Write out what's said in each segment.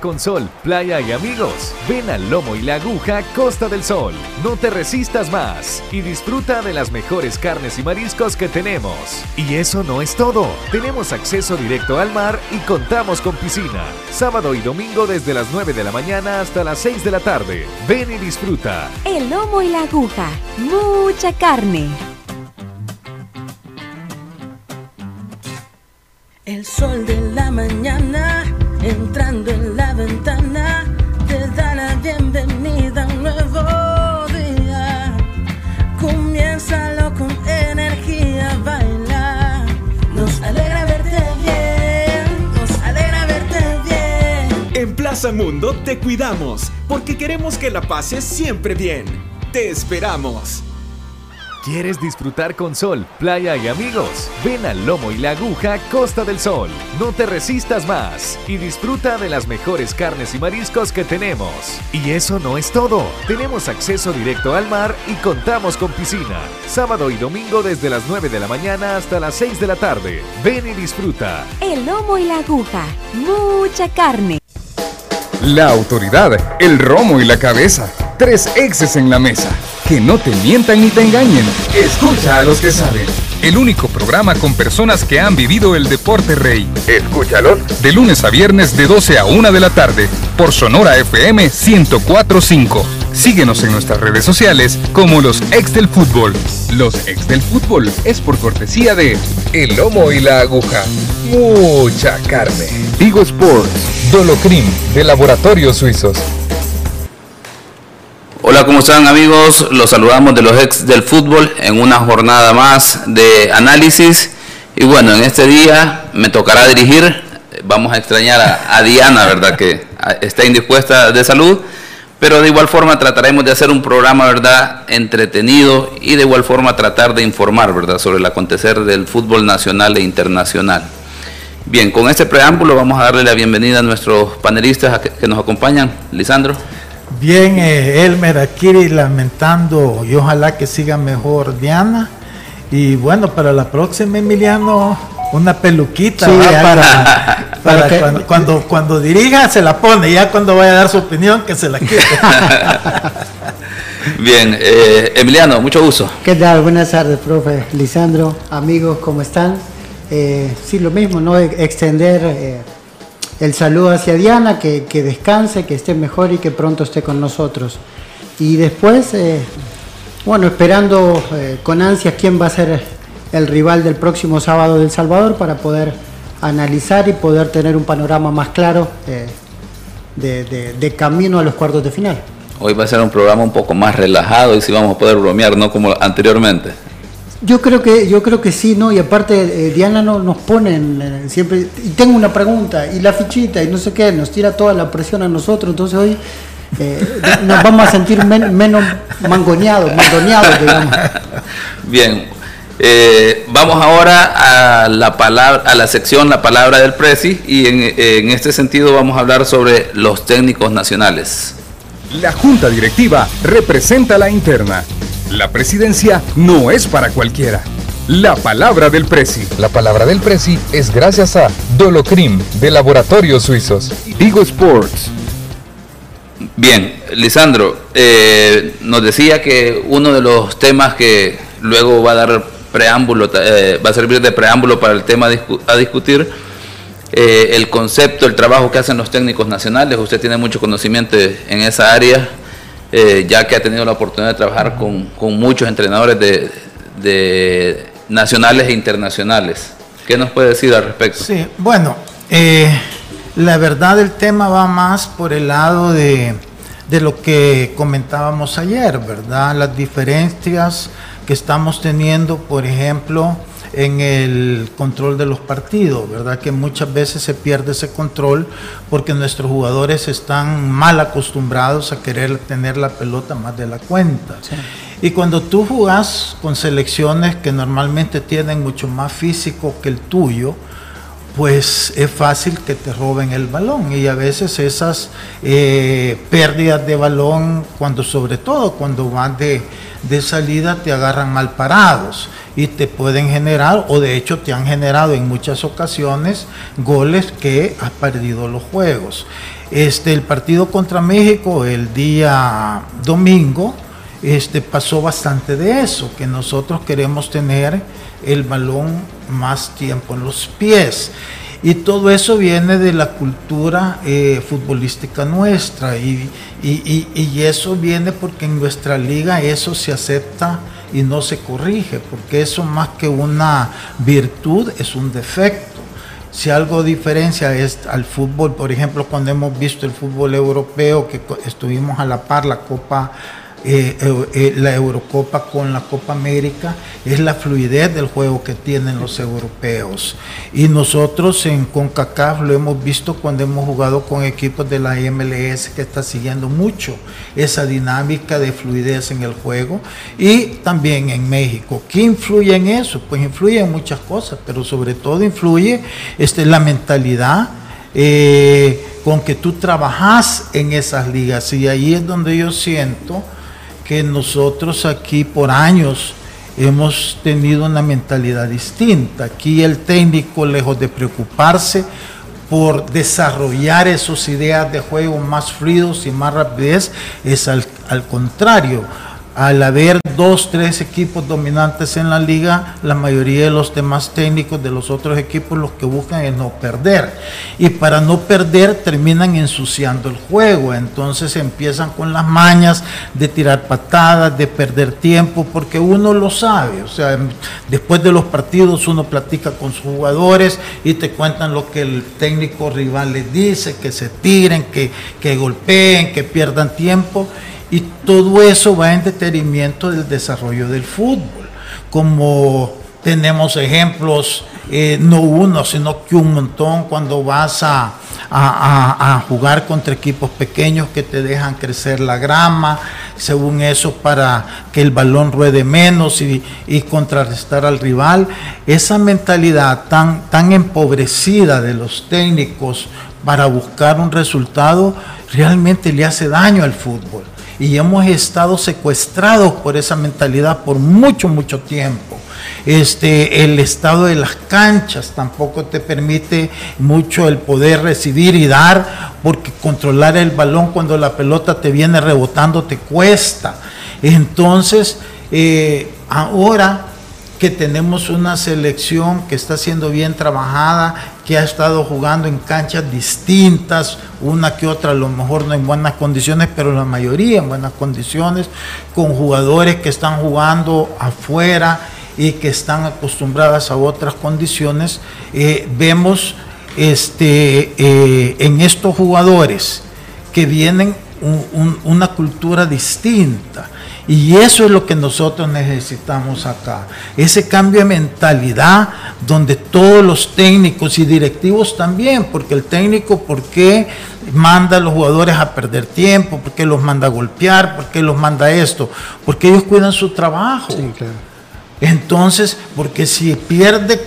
¿Quieres disfrutar con sol, playa y amigos? Ven al Lomo y la Aguja Costa del Sol. No te resistas más y disfruta de las mejores carnes y mariscos que tenemos. Y eso no es todo. Tenemos acceso directo al mar y contamos con piscina. Sábado y domingo desde las 9 de la mañana hasta las 6 de la tarde. Ven y disfruta. El Lomo y la Aguja. Mucha carne. Mundo te cuidamos porque queremos que la pases siempre bien. Te esperamos. ¿Quieres disfrutar con sol, playa y amigos? Ven al Lomo y la Aguja Costa del Sol. No te resistas más y disfruta de las mejores carnes y mariscos que tenemos. Y eso no es todo. Tenemos acceso directo al mar y contamos con piscina. Sábado y domingo desde las 9 de la mañana hasta las 6 de la tarde. Ven y disfruta. El Lomo y la Aguja. Mucha carne. La autoridad, el romo y la cabeza. Tres exes en la mesa. Que no te mientan ni te engañen. Escucha a los que saben. El único programa con personas que han vivido el deporte rey. Escúchalo. De lunes a viernes de 12 a 1 de la tarde. Por Sonora FM 1045. Síguenos en nuestras redes sociales como los ex del fútbol. Los ex del fútbol es por cortesía de El Lomo y la Aguja. Mucha carne. Vigo Sports. Dolocrim de Laboratorios Suizos. Hola, ¿cómo están amigos? Los saludamos de los ex del fútbol en una jornada más de análisis. Y bueno, en este día me tocará dirigir. Vamos a extrañar a, a Diana, ¿verdad? Que está indispuesta de salud. Pero de igual forma trataremos de hacer un programa, ¿verdad? Entretenido y de igual forma tratar de informar, ¿verdad? Sobre el acontecer del fútbol nacional e internacional. Bien, con este preámbulo vamos a darle la bienvenida a nuestros panelistas que, que nos acompañan. Lisandro. Bien, eh, Elmer aquí lamentando y ojalá que siga mejor Diana. Y bueno, para la próxima, Emiliano, una peluquita para, para que- cuando, cuando, cuando dirija se la pone, ya cuando vaya a dar su opinión que se la quite. Bien, eh, Emiliano, mucho gusto. ¿Qué tal? Buenas tardes, profe. Lisandro, amigos, ¿cómo están? Eh, sí, lo mismo, ¿no? E- Extender eh, el saludo hacia Diana, que, que descanse, que esté mejor y que pronto esté con nosotros. Y después, eh, bueno, esperando con ansias quién va a ser el rival del próximo sábado del Salvador para poder analizar y poder tener un panorama más claro de camino a los cuartos de final. Hoy va a ser un programa un poco más relajado y si vamos a poder bromear, no como anteriormente. Yo creo que yo creo que sí, ¿no? Y aparte eh, Diana no, nos pone siempre y tengo una pregunta y la fichita y no sé qué, nos tira toda la presión a nosotros, entonces hoy eh, nos vamos a sentir men- menos mangoneados, mangoneados, digamos. Bien, eh, vamos ahora a la palabra, a la sección La Palabra del Presi y en, en este sentido vamos a hablar sobre los técnicos nacionales. La junta directiva representa la interna. La presidencia no es para cualquiera. La palabra del Presi. La palabra del Presi es gracias a Dolocrim de Laboratorios Suizos. Vigo Sports. Bien, Lisandro, eh, nos decía que uno de los temas que luego va a dar preámbulo, eh, va a servir de preámbulo para el tema a discutir, eh, el concepto, el trabajo que hacen los técnicos nacionales. Usted tiene mucho conocimiento en esa área, eh, ya que ha tenido la oportunidad de trabajar con, con muchos entrenadores de, de nacionales e internacionales. ¿Qué nos puede decir al respecto? Sí, bueno, eh, la verdad el tema va más por el lado de, de lo que comentábamos ayer, ¿verdad? Las diferencias que estamos teniendo, por ejemplo, en el control de los partidos, ¿verdad? Que muchas veces se pierde ese control porque nuestros jugadores están mal acostumbrados a querer tener la pelota más de la cuenta. Y cuando tú jugás con selecciones que normalmente tienen mucho más físico que el tuyo, pues es fácil que te roben el balón y a veces esas eh, pérdidas de balón, cuando sobre todo cuando van de, de salida, te agarran mal parados y te pueden generar, o de hecho te han generado en muchas ocasiones, goles que has perdido los juegos. Este, el partido contra México el día domingo este, pasó bastante de eso, que nosotros queremos tener el balón más tiempo en los pies. Y todo eso viene de la cultura eh, futbolística nuestra y, y, y, eso viene porque en nuestra liga eso se acepta y no se corrige, porque eso más que una virtud es un defecto. Si algo diferencia es al fútbol, por ejemplo, cuando hemos visto el fútbol europeo, que estuvimos a la par la Copa eh, eh, la Eurocopa con la Copa América es la fluidez del juego que tienen los europeos. Y nosotros en CONCACAF lo hemos visto cuando hemos jugado con equipos de la MLS que está siguiendo mucho esa dinámica de fluidez en el juego. Y también en México. ¿Qué influye en eso? Pues influye en muchas cosas, pero sobre todo influye este, la mentalidad. Eh, con que tú trabajas en esas ligas y ahí es donde yo siento que nosotros aquí por años hemos tenido una mentalidad distinta. Aquí el técnico, lejos de preocuparse por desarrollar esas ideas de juego más fluidos y más rapidez, es al, al contrario, al haber dos, tres equipos dominantes en la liga, la mayoría de los demás técnicos de los otros equipos los que buscan es no perder. Y para no perder terminan ensuciando el juego. Entonces empiezan con las mañas de tirar patadas, de perder tiempo, porque uno lo sabe. O sea, después de los partidos uno platica con sus jugadores y te cuentan lo que el técnico rival les dice, que se tiren, que, que golpeen, que pierdan tiempo y todo eso va en detenimiento del desarrollo del fútbol. Como tenemos ejemplos, eh, no uno, sino que un montón cuando vas a, jugar contra equipos pequeños que te dejan crecer la grama, según eso para que el balón ruede menos y, y contrarrestar al rival. Esa mentalidad tan, tan empobrecida de los técnicos para buscar un resultado realmente le hace daño al fútbol y hemos estado secuestrados por esa mentalidad por mucho, mucho tiempo. Este, el estado de las canchas tampoco te permite mucho el poder recibir y dar, porque controlar el balón cuando la pelota te viene rebotando te cuesta. Entonces, eh, ahora que tenemos una selección que está siendo bien trabajada, que ha estado jugando en canchas distintas, una que otra a lo mejor no en buenas condiciones, pero la mayoría en buenas condiciones, con jugadores que están jugando afuera y que están acostumbradas a otras condiciones, eh, vemos este, eh, en estos jugadores que vienen una cultura distinta y eso es lo que nosotros necesitamos acá. Ese cambio de mentalidad donde todos los técnicos y directivos también, porque el técnico, ¿por qué manda a los jugadores a perder tiempo? ¿Por qué los manda a golpear? ¿Por qué los manda esto? Porque ellos cuidan su trabajo. Entonces, porque si pierde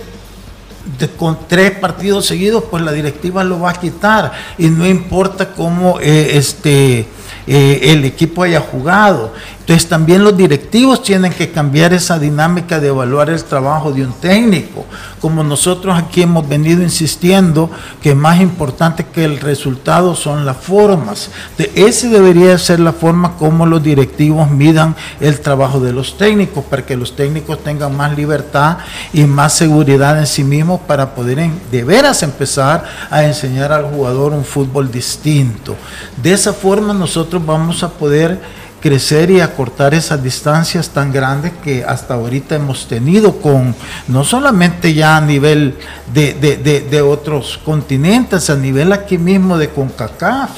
con tres partidos seguidos, pues la directiva lo va a quitar y no importa cómo eh, este eh, el equipo haya jugado. Entonces también los directivos tienen que cambiar esa dinámica de evaluar el trabajo de un técnico. Como nosotros aquí hemos venido insistiendo que más importante que el resultado son las formas. De ese debería ser la forma como los directivos midan el trabajo de los técnicos, para que los técnicos tengan más libertad y más seguridad en sí mismos para poder de veras empezar a enseñar al jugador un fútbol distinto. De esa forma nosotros vamos a poder crecer y acortar esas distancias tan grandes que hasta ahorita hemos tenido con, no solamente ya a nivel de, de, otros continentes, a nivel aquí mismo de CONCACAF,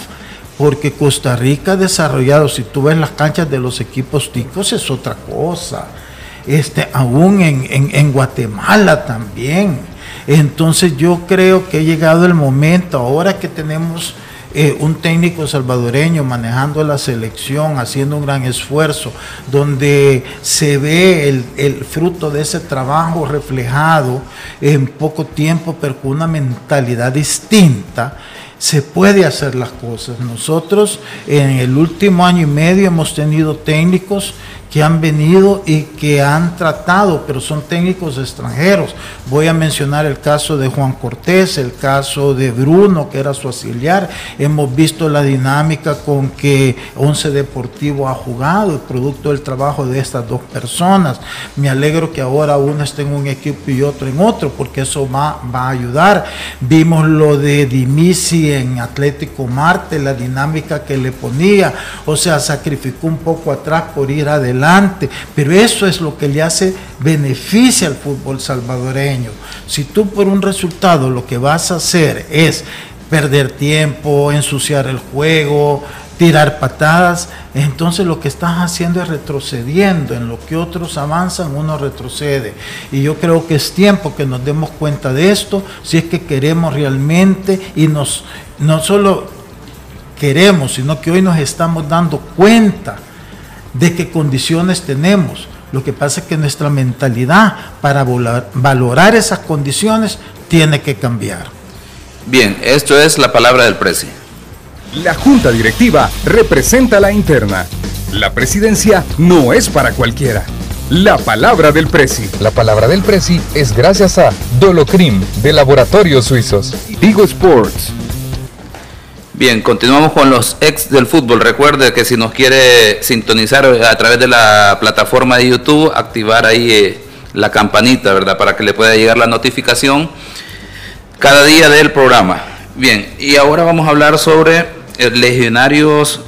porque Costa Rica ha desarrollado, si tú ves las canchas de los equipos ticos, es otra cosa. Este, aún en, en, en Guatemala también. Entonces yo creo que ha llegado el momento, ahora que tenemos eh, un técnico salvadoreño manejando la selección, haciendo un gran esfuerzo, donde se ve el, el fruto de ese trabajo reflejado en poco tiempo, pero con una mentalidad distinta se puede hacer las cosas. Nosotros en el último año y medio hemos tenido técnicos que han venido y que han tratado, pero son técnicos extranjeros. Voy a mencionar el caso de Juan Cortés, el caso de Bruno, que era su auxiliar. Hemos visto la dinámica con que Once Deportivo ha jugado, producto del trabajo de estas dos personas. Me alegro que ahora uno esté en un equipo y otro en otro, porque eso va, va a ayudar. Vimos lo de Dimisi en Atlético Marte, la dinámica que le ponía, o sea, sacrificó un poco atrás por ir adelante pero eso es lo que le hace beneficia al fútbol salvadoreño. Si tú por un resultado lo que vas a hacer es perder tiempo, ensuciar el juego, tirar patadas, entonces lo que estás haciendo es retrocediendo, en lo que otros avanzan, uno retrocede. Y yo creo que es tiempo que nos demos cuenta de esto, si es que queremos realmente y nos no solo queremos, sino que hoy nos estamos dando cuenta de qué condiciones tenemos. Lo que pasa es que nuestra mentalidad para valorar esas condiciones tiene que cambiar. Bien, esto es la palabra del precio. La junta directiva representa la interna. La presidencia no es para cualquiera. La palabra del Presi. La palabra del Presi es gracias a Dolocrim de Laboratorios Suizos. Digo Sports. Bien, continuamos con los ex del fútbol. Recuerde que si nos quiere sintonizar a través de la plataforma de YouTube, activar ahí eh, la campanita, ¿verdad? Para que le pueda llegar la notificación cada día del programa. Bien, y ahora vamos a hablar sobre eh, legionarios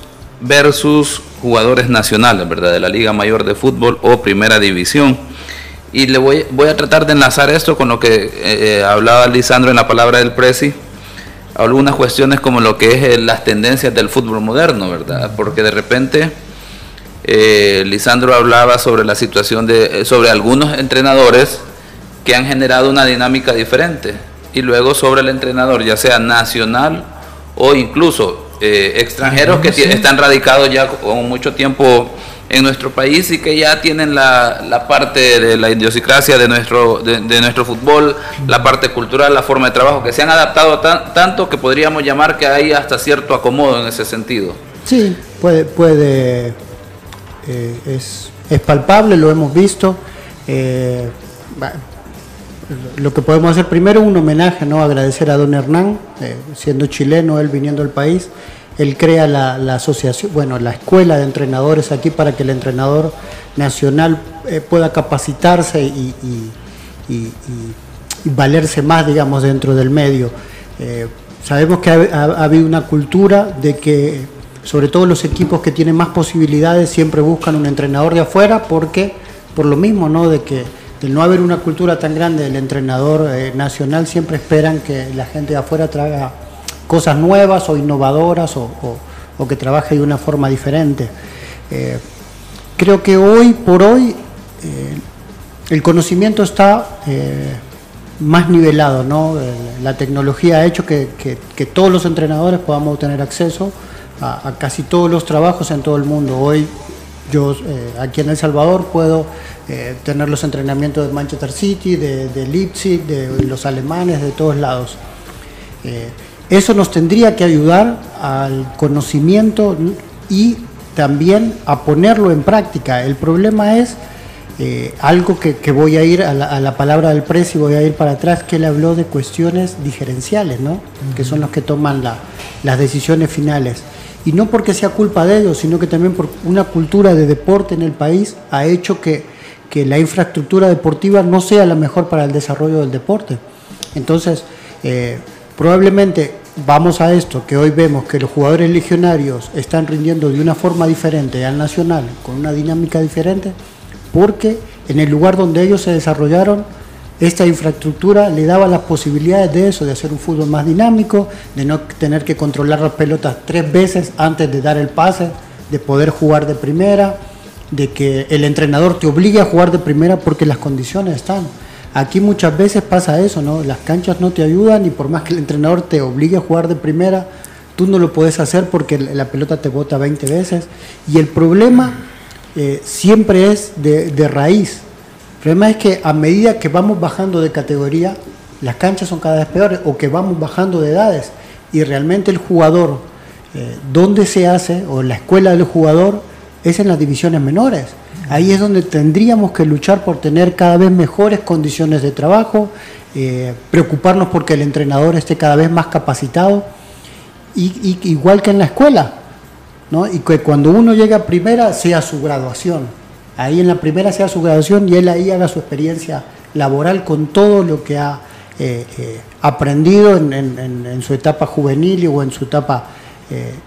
versus jugadores nacionales, ¿verdad? De la Liga Mayor de Fútbol o Primera División. Y le voy, voy a tratar de enlazar esto con lo que eh, hablaba Lisandro en la palabra del Presi algunas cuestiones como lo que es eh, las tendencias del fútbol moderno, ¿verdad? Porque de repente eh, Lisandro hablaba sobre la situación de, eh, sobre algunos entrenadores que han generado una dinámica diferente y luego sobre el entrenador, ya sea nacional o incluso extranjeros que están radicados ya con mucho tiempo en nuestro país y que ya tienen la, la parte de la idiosincrasia de nuestro, de, nuestro fútbol, la parte cultural, la forma de trabajo, que se han adaptado tanto que podríamos llamar que hay hasta cierto acomodo en ese sentido. Sí, puede, puede eh, es, es, palpable, lo hemos visto. Eh, lo que podemos hacer primero un homenaje, ¿no? agradecer a don Hernán, eh, siendo chileno, él viniendo al país, él crea la, asociación, bueno, la escuela de entrenadores aquí para que el entrenador nacional eh, pueda capacitarse y, valerse más, digamos, dentro del medio. Eh, sabemos que ha, habido una cultura de que, sobre todo los equipos que tienen más posibilidades, siempre buscan un entrenador de afuera porque, por lo mismo, ¿no? De que de no haber una cultura tan grande del entrenador eh, nacional, siempre esperan que la gente de afuera traiga cosas nuevas o innovadoras o, que trabaje de una forma diferente. Eh, creo que hoy por hoy eh, el conocimiento está eh, más nivelado, ¿no? la tecnología ha hecho que, todos los entrenadores podamos tener acceso a, casi todos los trabajos en todo el mundo. Hoy yo aquí en El Salvador puedo tener los entrenamientos de Manchester City, de, de Leipzig, de los alemanes, de todos lados. Eso nos tendría que ayudar al conocimiento y también a ponerlo en práctica. El problema es eh, algo que, voy a ir a la, palabra del precio y voy a ir para atrás, que él habló de cuestiones diferenciales, ¿no? que son los que toman las decisiones finales. Y no porque sea culpa de ellos, sino que también por una cultura de deporte en el país ha hecho que, que la infraestructura deportiva no sea la mejor para el desarrollo del deporte. Entonces, eh, Probablemente vamos a esto, que hoy vemos que los jugadores legionarios están rindiendo de una forma diferente al nacional, con una dinámica diferente, porque en el lugar donde ellos se desarrollaron, esta infraestructura le daba las posibilidades de eso, de hacer un fútbol más dinámico, de no tener que controlar las pelotas tres veces antes de dar el pase, de poder jugar de primera, de que el entrenador te obligue a jugar de primera porque las condiciones están. Aquí muchas veces pasa eso, ¿no? Las canchas no te ayudan y por más que el entrenador te obligue a jugar de primera, tú no lo puedes hacer porque la pelota te bota 20 veces. Y el problema eh, siempre es de, raíz. El problema es que a medida que vamos bajando de categoría, las canchas son cada vez peores o que vamos bajando de edades y realmente el jugador, eh, donde se hace o la escuela del jugador es en las divisiones menores. Ahí es donde tendríamos que luchar por tener cada vez mejores condiciones de trabajo, eh, preocuparnos porque el entrenador esté cada vez más capacitado, y, igual que en la escuela, ¿no? y que cuando uno llega a primera sea su graduación. Ahí en la primera sea su graduación y él ahí haga su experiencia laboral con todo lo que ha eh, eh, aprendido en, su etapa juvenil o en su etapa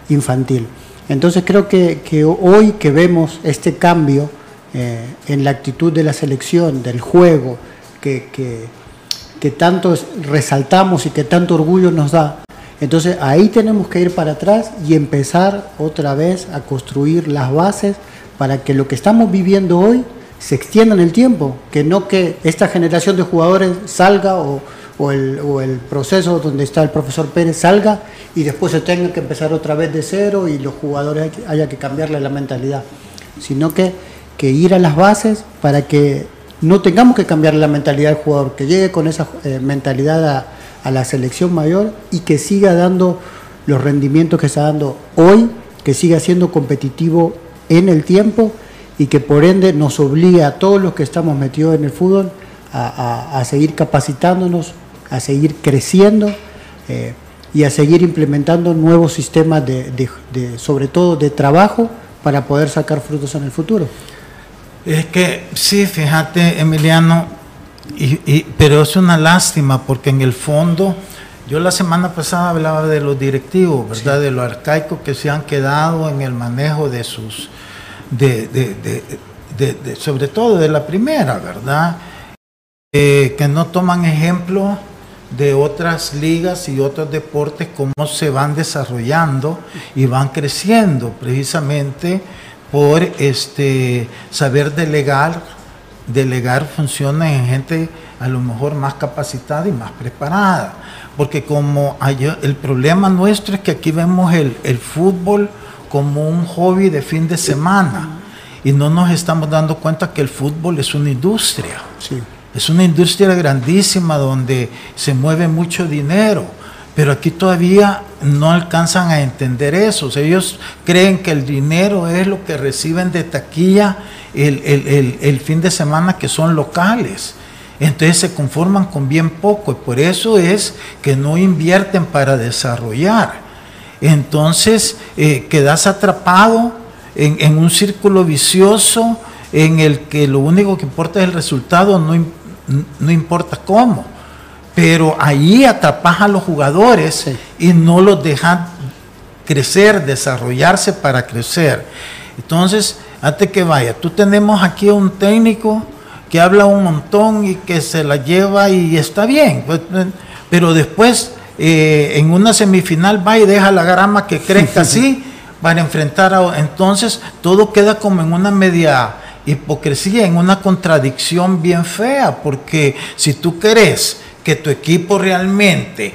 infantil. Entonces creo que, hoy que vemos este cambio en la actitud de la selección, del juego, que, que, tanto resaltamos y que tanto orgullo nos da, entonces ahí tenemos que ir para atrás y empezar otra vez a construir las bases para que lo que estamos viviendo hoy se extienda en el tiempo, que no que esta generación de jugadores salga o, o el, proceso donde está el profesor Pérez salga y después se tenga que empezar otra vez de cero y los jugadores haya que cambiarle la mentalidad, sino que, que ir a las bases para que no tengamos que cambiar la mentalidad del jugador, que llegue con esa eh, mentalidad a, la selección mayor y que siga dando los rendimientos que está dando hoy, que siga siendo competitivo en el tiempo y que por ende nos obligue a todos los que estamos metidos en el fútbol a, seguir capacitándonos, a seguir creciendo eh, y a seguir implementando nuevos sistemas de, sobre todo de trabajo para poder sacar frutos en el futuro. Es que sí, fíjate Emiliano, y, pero es una lástima porque en el fondo, yo la semana pasada hablaba de los directivos, ¿verdad? De lo arcaico que se han quedado en el manejo de sus, de, de, sobre todo de la primera, ¿verdad? Eh, que no toman ejemplo de otras ligas y otros deportes, cómo se van desarrollando y van creciendo precisamente por este, saber delegar, delegar funciones en gente a lo mejor más capacitada y más preparada. Porque como el problema nuestro es que aquí vemos el, el fútbol como un hobby de fin de semana y no nos estamos dando cuenta que el fútbol es una industria. Sí. Es una industria grandísima donde se mueve mucho dinero, pero aquí todavía no alcanzan a entender eso. ellos creen que el dinero es lo que reciben de taquilla el, fin de semana que son locales. Entonces se conforman con bien poco y por eso es que no invierten para desarrollar. Entonces eh, quedas atrapado en, en, un círculo vicioso en el que lo único que importa es el resultado, no no importa cómo. Pero ahí atrapas a los jugadores y no los dejan crecer, desarrollarse para crecer. Entonces, antes que vaya, tú tenemos aquí un técnico que habla un montón y que se la lleva y está bien, pues, pero después eh, en una semifinal va y deja la grama que crezca así para enfrentar a... Entonces todo queda como en una media hipocresía, en una contradicción bien fea, porque si tú querés que tu equipo realmente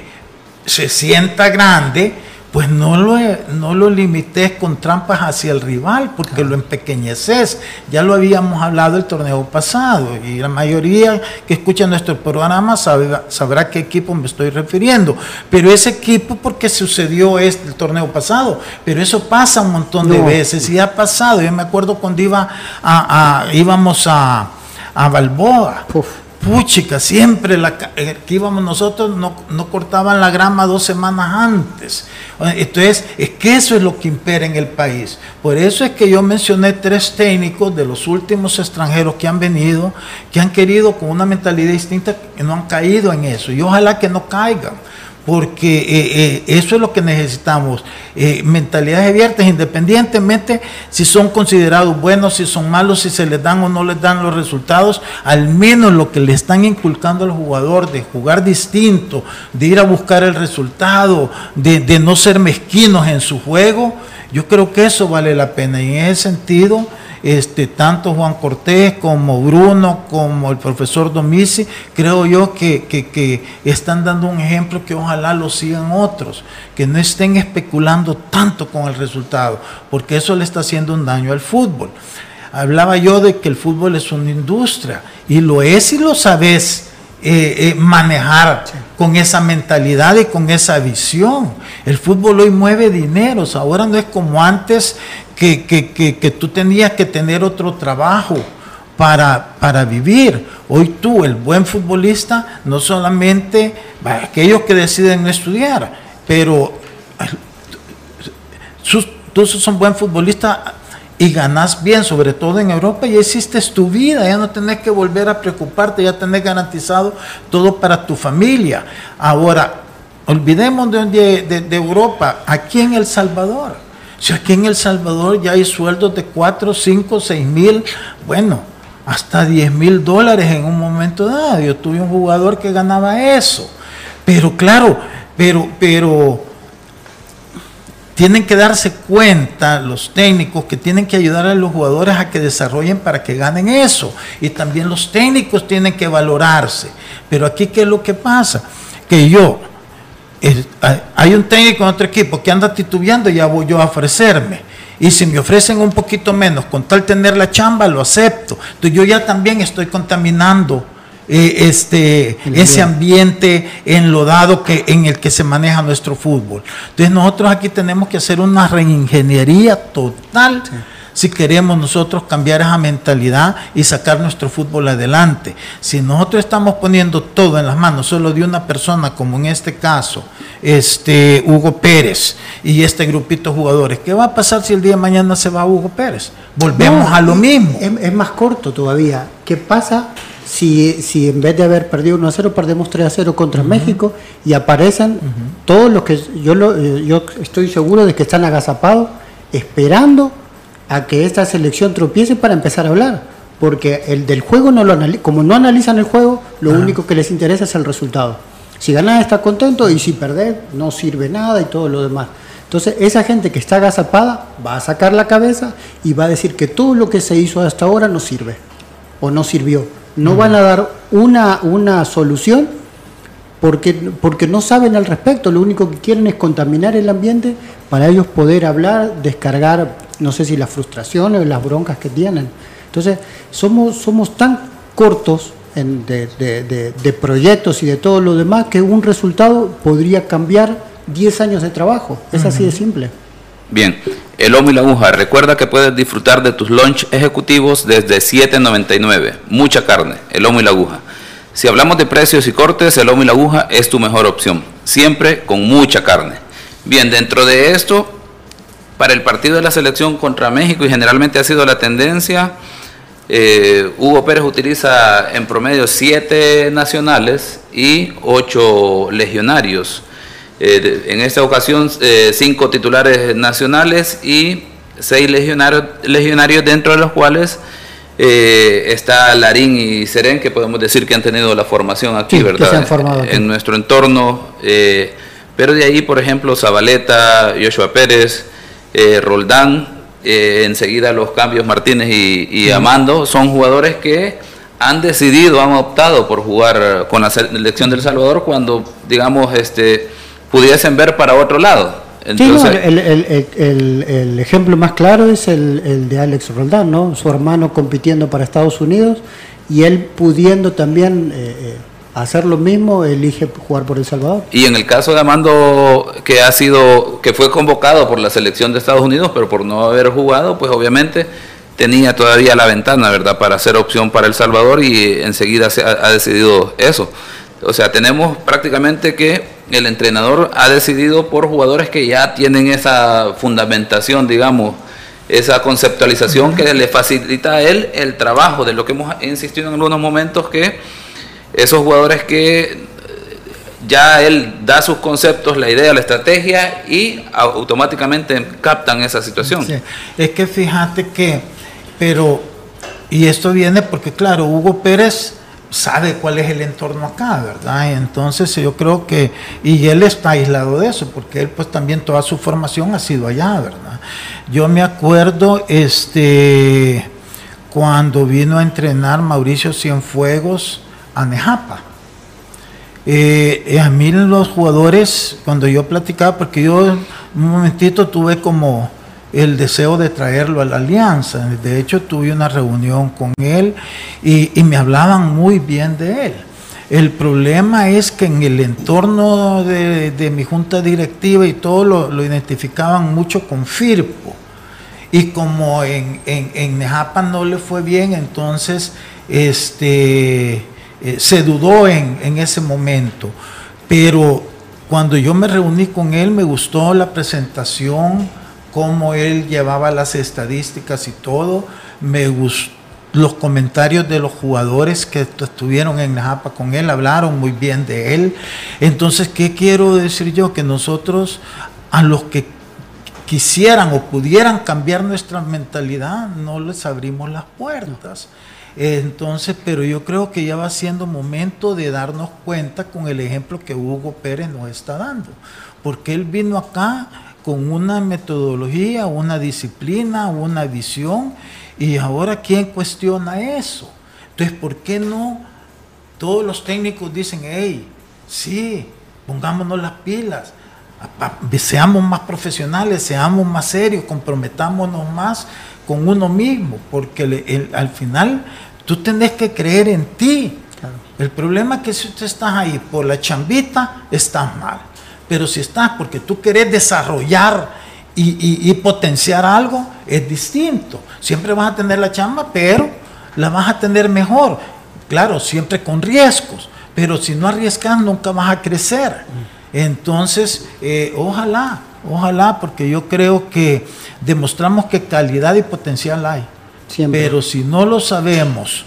se sienta grande, pues no lo, no lo limites con trampas hacia el rival, porque lo empequeñeces. Ya lo habíamos hablado el torneo pasado, y la mayoría que escucha nuestro programa sabe, sabrá qué equipo me estoy refiriendo. Pero ese equipo, porque sucedió este el torneo pasado, pero eso pasa un montón de veces, y ha pasado. Yo me acuerdo cuando iba a, íbamos a, a Balboa puchica, siempre eh, que íbamos nosotros no, no, cortaban la grama dos semanas antes. Entonces, es que eso es lo que impera en el país. Por eso es que yo mencioné tres técnicos de los últimos extranjeros que han venido, que han querido con una mentalidad distinta, que no han caído en eso. Y ojalá que no caigan porque eh, eh, eso es lo que necesitamos, eh, mentalidades abiertas, independientemente si son considerados buenos, si son malos, si se les dan o no les dan los resultados, al menos lo que le están inculcando al jugador de jugar distinto, de ir a buscar el resultado, de, de no ser mezquinos en su juego, yo creo que eso vale la pena. Y en ese sentido este, tanto Juan Cortés como Bruno, como el profesor Domici, creo yo que, que, que están dando un ejemplo que ojalá lo sigan otros, que no estén especulando tanto con el resultado, porque eso le está haciendo un daño al fútbol. Hablaba yo de que el fútbol es una industria, y lo es y lo sabes eh, eh, manejar con esa mentalidad y con esa visión. El fútbol hoy mueve dineros, ahora no es como antes que, que, que, que tú tenías que tener otro trabajo para, para, vivir. Hoy tú, el buen futbolista, no solamente aquellos que deciden no estudiar, pero sus, tú sos un buen futbolista y ganas bien, sobre todo en Europa, ya hiciste tu vida, ya no tenés que volver a preocuparte, ya tenés garantizado todo para tu familia. Ahora, olvidemos de, de, de Europa, aquí en El Salvador. Si aquí en El Salvador ya hay sueldos de 4, 5, 6 mil, bueno, hasta 10 mil dólares en un momento dado. Yo tuve un jugador que ganaba eso. Pero claro, pero, pero tienen que darse cuenta los técnicos que tienen que ayudar a los jugadores a que desarrollen para que ganen eso. Y también los técnicos tienen que valorarse. Pero aquí, ¿qué es lo que pasa? Que yo, hay un técnico en otro equipo que anda titubeando, ya voy yo a ofrecerme. Y si me ofrecen un poquito menos, con tal tener la chamba, lo acepto. Entonces yo ya también estoy contaminando eh, este, ese ambiente enlodado que, en el que se maneja nuestro fútbol. Entonces nosotros aquí tenemos que hacer una reingeniería total. Sí. Si queremos nosotros cambiar esa mentalidad y sacar nuestro fútbol adelante. Si nosotros estamos poniendo todo en las manos solo de una persona, como en este caso, este Hugo Pérez y este grupito de jugadores, ¿qué va a pasar si el día de mañana se va Hugo Pérez? Volvemos no, a lo mismo. Es, es más corto todavía. ¿Qué pasa si, si en vez de haber perdido 1 a 0, perdemos 3 a 0 contra uh -huh. México y aparecen uh -huh. todos los que yo, lo, yo estoy seguro de que están agazapados esperando a que esta selección tropiece para empezar a hablar. Porque el del juego, no lo como no analizan el juego, lo Ajá. único que les interesa es el resultado. Si ganas está contento y si perdés no sirve nada y todo lo demás. Entonces esa gente que está agazapada va a sacar la cabeza y va a decir que todo lo que se hizo hasta ahora no sirve o no sirvió no van a dar una, una solución porque, porque no saben al respecto, lo único que quieren es contaminar el ambiente para ellos poder hablar, descargar, no sé si las frustraciones o las broncas que tienen. Entonces, somos, somos tan cortos en, de, de, de, de, proyectos y de todo lo demás que un resultado podría cambiar 10 años de trabajo. Es así de simple. Bien, el lomo y la aguja. Recuerda que puedes disfrutar de tus lunch ejecutivos desde 7.99. Mucha carne, el lomo y la aguja. Si hablamos de precios y cortes, el lomo y la aguja es tu mejor opción. Siempre con mucha carne. Bien, dentro de esto, para el partido de la selección contra México, y generalmente ha sido la tendencia, eh, Hugo Pérez utiliza en promedio 7 nacionales y 8 legionarios. Eh, en esta ocasión eh, cinco titulares nacionales y seis legionarios, legionarios dentro de los cuales eh, está Larín y Serén, que podemos decir que han tenido la formación aquí, sí, ¿verdad? Aquí. En nuestro entorno. Eh, pero de ahí, por ejemplo, Zabaleta, Joshua Pérez, Roldán, enseguida los cambios Martínez y, y sí. Amando, son jugadores que han decidido, han optado por jugar con la selección del Salvador cuando, digamos, este pudiesen ver para otro lado. Entonces, sí, no, el, el, el, el, ejemplo más claro es el, de Alex Roldán, ¿no? su hermano compitiendo para Estados Unidos y él pudiendo también eh, hacer lo mismo, elige jugar por El Salvador. Y en el caso de Amando, que ha sido, que fue convocado por la selección de Estados Unidos, pero por no haber jugado, pues obviamente tenía todavía la ventana, ¿verdad?, para hacer opción para El Salvador y enseguida se ha, ha decidido eso. O sea, tenemos prácticamente que el entrenador ha decidido por jugadores que ya tienen esa fundamentación, digamos, esa conceptualización que le facilita a él el trabajo, de lo que hemos insistido en algunos momentos, que esos jugadores que ya él da sus conceptos, la idea, la estrategia y automáticamente captan esa situación. Sí. Es que fíjate que, pero, y esto viene porque claro, Hugo Pérez sabe cuál es el entorno acá, ¿verdad? Entonces yo creo que, y él está aislado de eso, porque él pues también toda su formación ha sido allá, ¿verdad? Yo me acuerdo, este, cuando vino a entrenar Mauricio Cienfuegos a Nejapa. Eh, a mí los jugadores, cuando yo platicaba, porque yo un momentito tuve como el deseo de traerlo a la alianza. De hecho, tuve una reunión con él y, me hablaban muy bien de él. El problema es que en el entorno de, de mi junta directiva y todo lo, lo, identificaban mucho con Firpo. Y como en, en, en Nejapa no le fue bien, entonces este, eh, se dudó en, en ese momento. Pero cuando yo me reuní con él, me gustó la presentación, cómo él llevaba las estadísticas y todo. Me gustó los comentarios de los jugadores que estuvieron en Najapa con él, hablaron muy bien de él. Entonces, ¿qué quiero decir yo? Que nosotros, a los que quisieran o pudieran cambiar nuestra mentalidad, no les abrimos las puertas. Entonces, pero yo creo que ya va siendo momento de darnos cuenta con el ejemplo que Hugo Pérez nos está dando, porque él vino acá con una metodología, una disciplina, una visión, y ahora ¿quién cuestiona eso? Entonces, ¿por qué no todos los técnicos dicen, hey, sí, pongámonos las pilas, seamos más profesionales, seamos más serios, comprometámonos más con uno mismo, porque el, el, al final tú tenés que creer en ti. Claro. El problema es que si tú estás ahí por la chambita, estás mal. Pero si estás porque tú querés desarrollar y, y, y, potenciar algo, es distinto. Siempre vas a tener la chamba, pero la vas a tener mejor. Claro, siempre con riesgos. Pero si no arriesgas, nunca vas a crecer. Entonces, eh, ojalá, ojalá, porque yo creo que demostramos que calidad y potencial hay. Siempre. Pero si no lo sabemos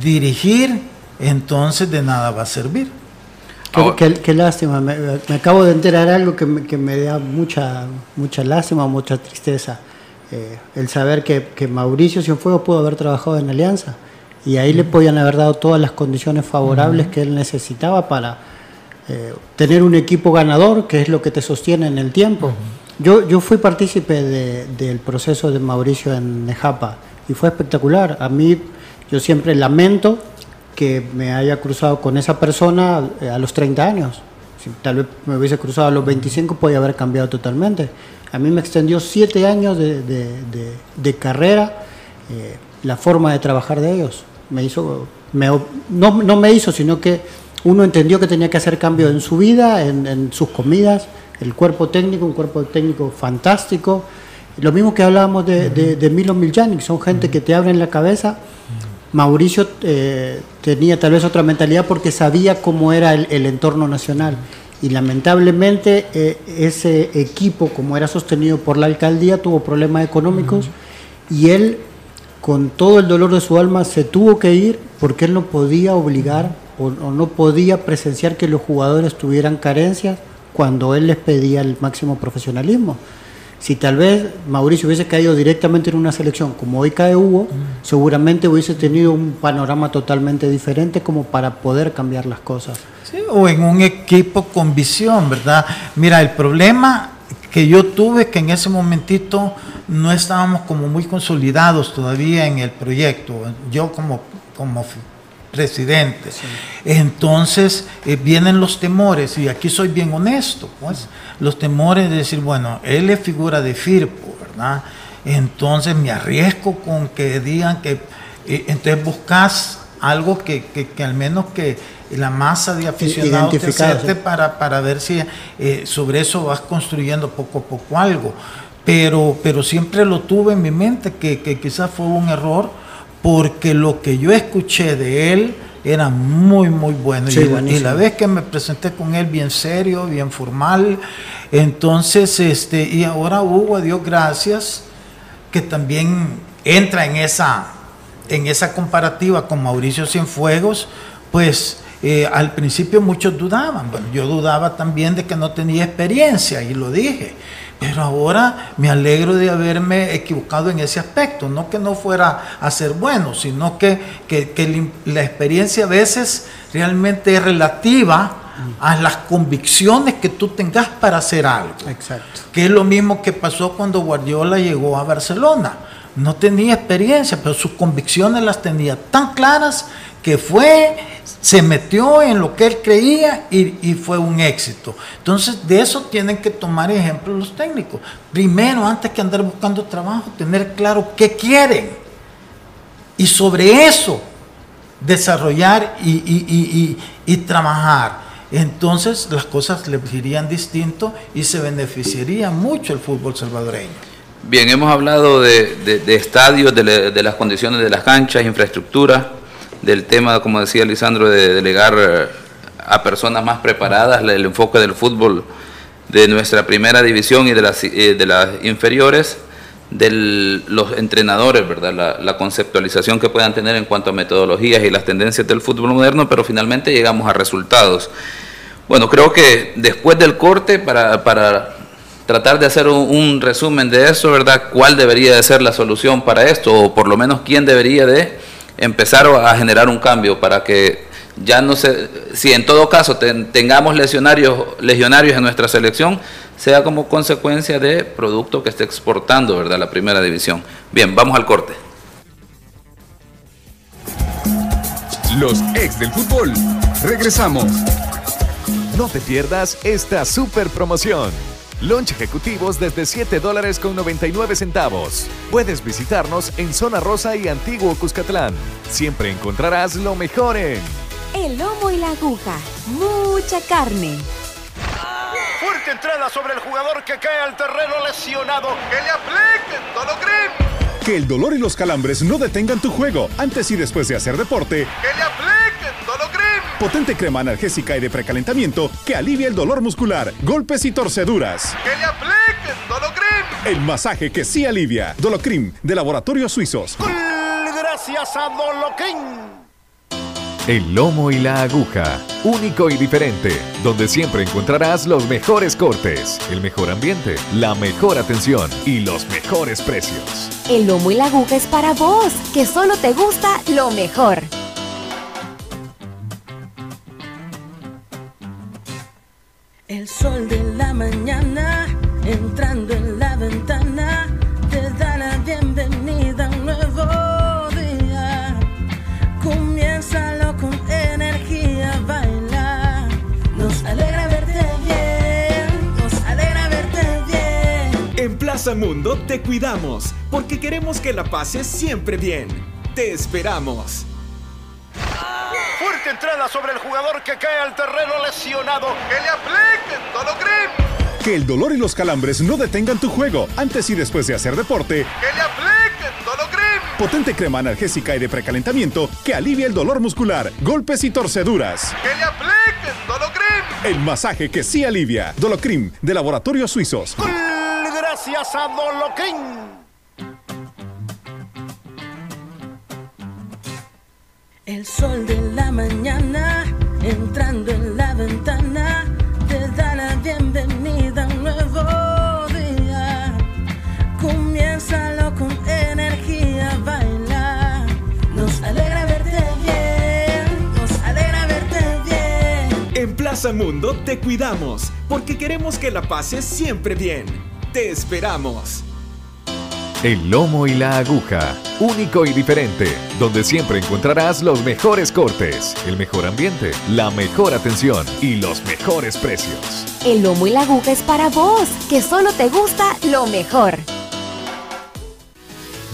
dirigir, entonces de nada va a servir. Qué, qué, qué lástima, me, me, acabo de enterar algo que me, que me da mucha, mucha lástima, mucha tristeza. Eh, el saber que, que Mauricio Cienfuegos pudo haber trabajado en Alianza y ahí le podían haber dado todas las condiciones favorables que él necesitaba para eh, tener un equipo ganador, que es lo que te sostiene en el tiempo. Yo, yo fui partícipe de, del proceso de Mauricio en Nejapa y fue espectacular. A mí, yo siempre lamento que me haya cruzado con esa persona eh, a los 30 años. Si tal vez me hubiese cruzado a los 25, podía haber cambiado totalmente. A mí me extendió siete años de, de, de, de carrera eh, la forma de trabajar de ellos. Me hizo, me, no, no me hizo, sino que uno entendió que tenía que hacer cambio en su vida, en, en sus comidas, el cuerpo técnico, un cuerpo técnico fantástico. Lo mismo que hablábamos de, de, de Milo Miljanic, son gente que te abren la cabeza. Mauricio eh, tenía tal vez otra mentalidad porque sabía cómo era el, el entorno nacional. Y lamentablemente eh, ese equipo, como era sostenido por la alcaldía, tuvo problemas económicos y él, con todo el dolor de su alma, se tuvo que ir porque él no podía obligar o, o no podía presenciar que los jugadores tuvieran carencias cuando él les pedía el máximo profesionalismo. Si tal vez Mauricio hubiese caído directamente en una selección como hoy cae Hugo, mm. seguramente hubiese tenido un panorama totalmente diferente como para poder cambiar las cosas. Sí, o en un equipo con visión, ¿verdad? Mira, el problema que yo tuve que en ese momentito no estábamos como muy consolidados todavía en el proyecto. Yo como, como presidente. Sí. Entonces eh, vienen los temores, y aquí soy bien honesto, pues, los temores de decir, bueno, él es figura de Firpo, ¿verdad? Entonces me arriesgo con que digan que, eh, entonces buscas algo que, que, que, al menos que la masa de aficionados te acepte para, para ver si eh, sobre eso vas construyendo poco a poco algo. Pero, pero siempre lo tuve en mi mente, que, que quizás fue un error, porque lo que yo escuché de él era muy, muy bueno. Sí, y, y, la vez que me presenté con él bien serio, bien formal, entonces, este, y ahora Hugo, a Dios gracias, que también entra en esa, en esa comparativa con Mauricio Cienfuegos, pues eh, al principio muchos dudaban. Bueno, yo dudaba también de que no tenía experiencia, y lo dije. Pero ahora me alegro de haberme equivocado en ese aspecto, no que no fuera a ser bueno, sino que, que, que la experiencia a veces realmente es relativa a las convicciones que tú tengas para hacer algo. Exacto. Que es lo mismo que pasó cuando Guardiola llegó a Barcelona. no tenía experiencia, pero sus convicciones las tenía tan claras que fue, se metió en lo que él creía y, fue un éxito. Entonces, de eso tienen que tomar ejemplo los técnicos. Primero, antes que andar buscando trabajo, tener claro qué quieren. Y sobre eso, desarrollar y, y trabajar. Entonces, las cosas le irían distinto y se beneficiaría mucho el fútbol salvadoreño. Bien, hemos hablado de, estadios, de, las condiciones de las canchas, infraestructura, del tema, como decía Lisandro, de delegar eh, a personas más preparadas, el enfoque del fútbol de nuestra primera división y de las, eh, de las inferiores, de los entrenadores, ¿verdad? La, la, conceptualización que puedan tener en cuanto a metodologías y las tendencias del fútbol moderno, pero finalmente llegamos a resultados. Bueno, creo que después del corte, para, para tratar de hacer un, resumen de eso, ¿verdad? ¿Cuál debería de ser la solución para esto? O por lo menos quién debería de empezar a generar un cambio para que ya no se, si en todo caso tengamos legionarios, legionarios en nuestra selección, sea como consecuencia de producto que esté exportando, ¿verdad? La primera división. Bien, vamos al corte. Los ex del fútbol. Regresamos. No te pierdas esta super promoción. Lunch ejecutivos desde 7 dólares con 99 centavos. Puedes visitarnos en Zona Rosa y Antiguo Cuscatlán. Siempre encontrarás lo mejor en... El lomo y la aguja. Mucha carne. Fuerte entrada sobre el jugador que cae al terreno lesionado. Que le apliquen Dolocrim. Que el dolor y los calambres no detengan tu juego antes y después de hacer deporte. Que le apliquen Dolocrim potente crema analgésica y de precalentamiento que alivia el dolor muscular, golpes y torceduras. ¡Que le apliquen Dolocrim! El masaje que sí alivia. Dolocrim, de Laboratorios Suizos. Gracias a Dolocrim. El lomo y la aguja, único y diferente, donde siempre encontrarás los mejores cortes, el mejor ambiente, la mejor atención y los mejores precios. El lomo y la aguja es para vos, que solo te gusta lo mejor. Sol de la mañana entrando en la ventana te da la bienvenida a un nuevo día. Comiénzalo con energía, baila. Nos alegra verte bien, nos alegra verte bien. En Plaza Mundo te cuidamos porque queremos que la pases siempre bien. Te esperamos entrada sobre el jugador que cae al terreno lesionado. Que le apliquen Dolocrim. Que el dolor y los calambres no detengan tu juego antes y después de hacer deporte. Que le apliquen Dolocrim. Potente crema analgésica y de precalentamiento que alivia el dolor muscular, golpes y torceduras. Que le apliquen Dolocrim. El masaje que sí alivia. Dolocrim de Laboratorios Suizos. Gracias a Dolocrim. El sol de la mañana entrando en la ventana te da la bienvenida a un nuevo día. Comiénzalo con energía, baila. Nos alegra verte bien, nos alegra verte bien. En Plaza Mundo te cuidamos porque queremos que la pases siempre bien. Te esperamos. El lomo y la aguja, único y diferente, donde siempre encontrarás los mejores cortes, el mejor ambiente, la mejor atención y los mejores precios. El lomo y la aguja es para vos, que solo te gusta lo mejor.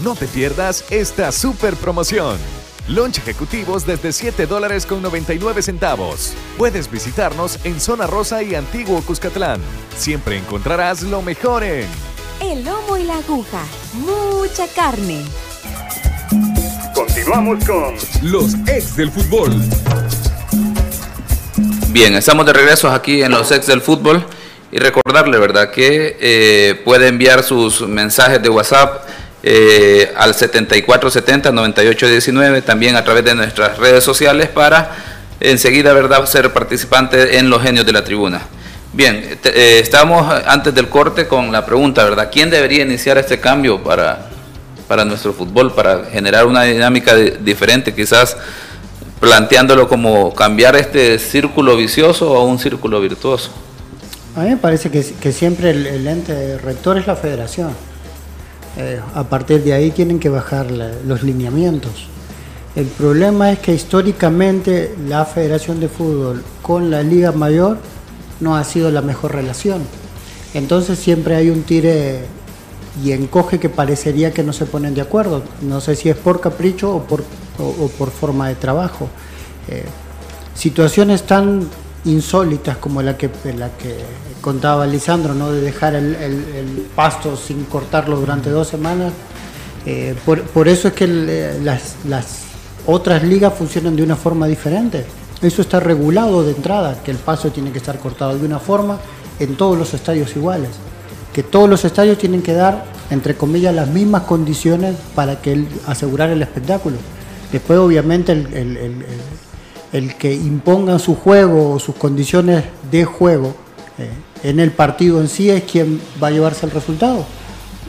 No te pierdas esta super promoción. Lunch ejecutivos desde 7 dólares con 99 centavos. Puedes visitarnos en Zona Rosa y Antiguo Cuscatlán. Siempre encontrarás lo mejor en el lomo y la aguja. Mucha carne. Continuamos con los ex del fútbol. Bien, estamos de regreso aquí en los ex del fútbol y recordarle, ¿verdad?, que eh, puede enviar sus mensajes de WhatsApp eh, al 7470-9819, también a través de nuestras redes sociales para enseguida, ¿verdad?, ser participante en los genios de la tribuna. Bien, eh, estamos antes del corte con la pregunta, ¿verdad? ¿Quién debería iniciar este cambio para, para nuestro fútbol, para generar una dinámica diferente, quizás planteándolo como cambiar este círculo vicioso a un círculo virtuoso? A mí me parece que, siempre el, ente rector es la federación. eh, a partir de ahí tienen que bajar los lineamientos. El problema es que históricamente la Federación de Fútbol con la Liga Mayor no ha sido la mejor relación. Entonces siempre hay un tire y encoge que parecería que no se ponen de acuerdo. No sé si es por capricho o por, o- por forma de trabajo. Eh, situaciones tan insólitas como la que, la que contaba Lisandro, ¿no? de dejar el, pasto sin cortarlo durante dos semanas. Eh, por, por eso es que eh, las, las otras ligas funcionan de una forma diferente. Eso está regulado de entrada, que el pasto tiene que estar cortado de una forma en todos los estadios iguales. Que todos los estadios tienen que dar, entre comillas, las mismas condiciones para que asegurar el espectáculo. Después, obviamente, el, que impongan su juego o sus condiciones de juego eh, en el partido en sí es quien va a llevarse el resultado,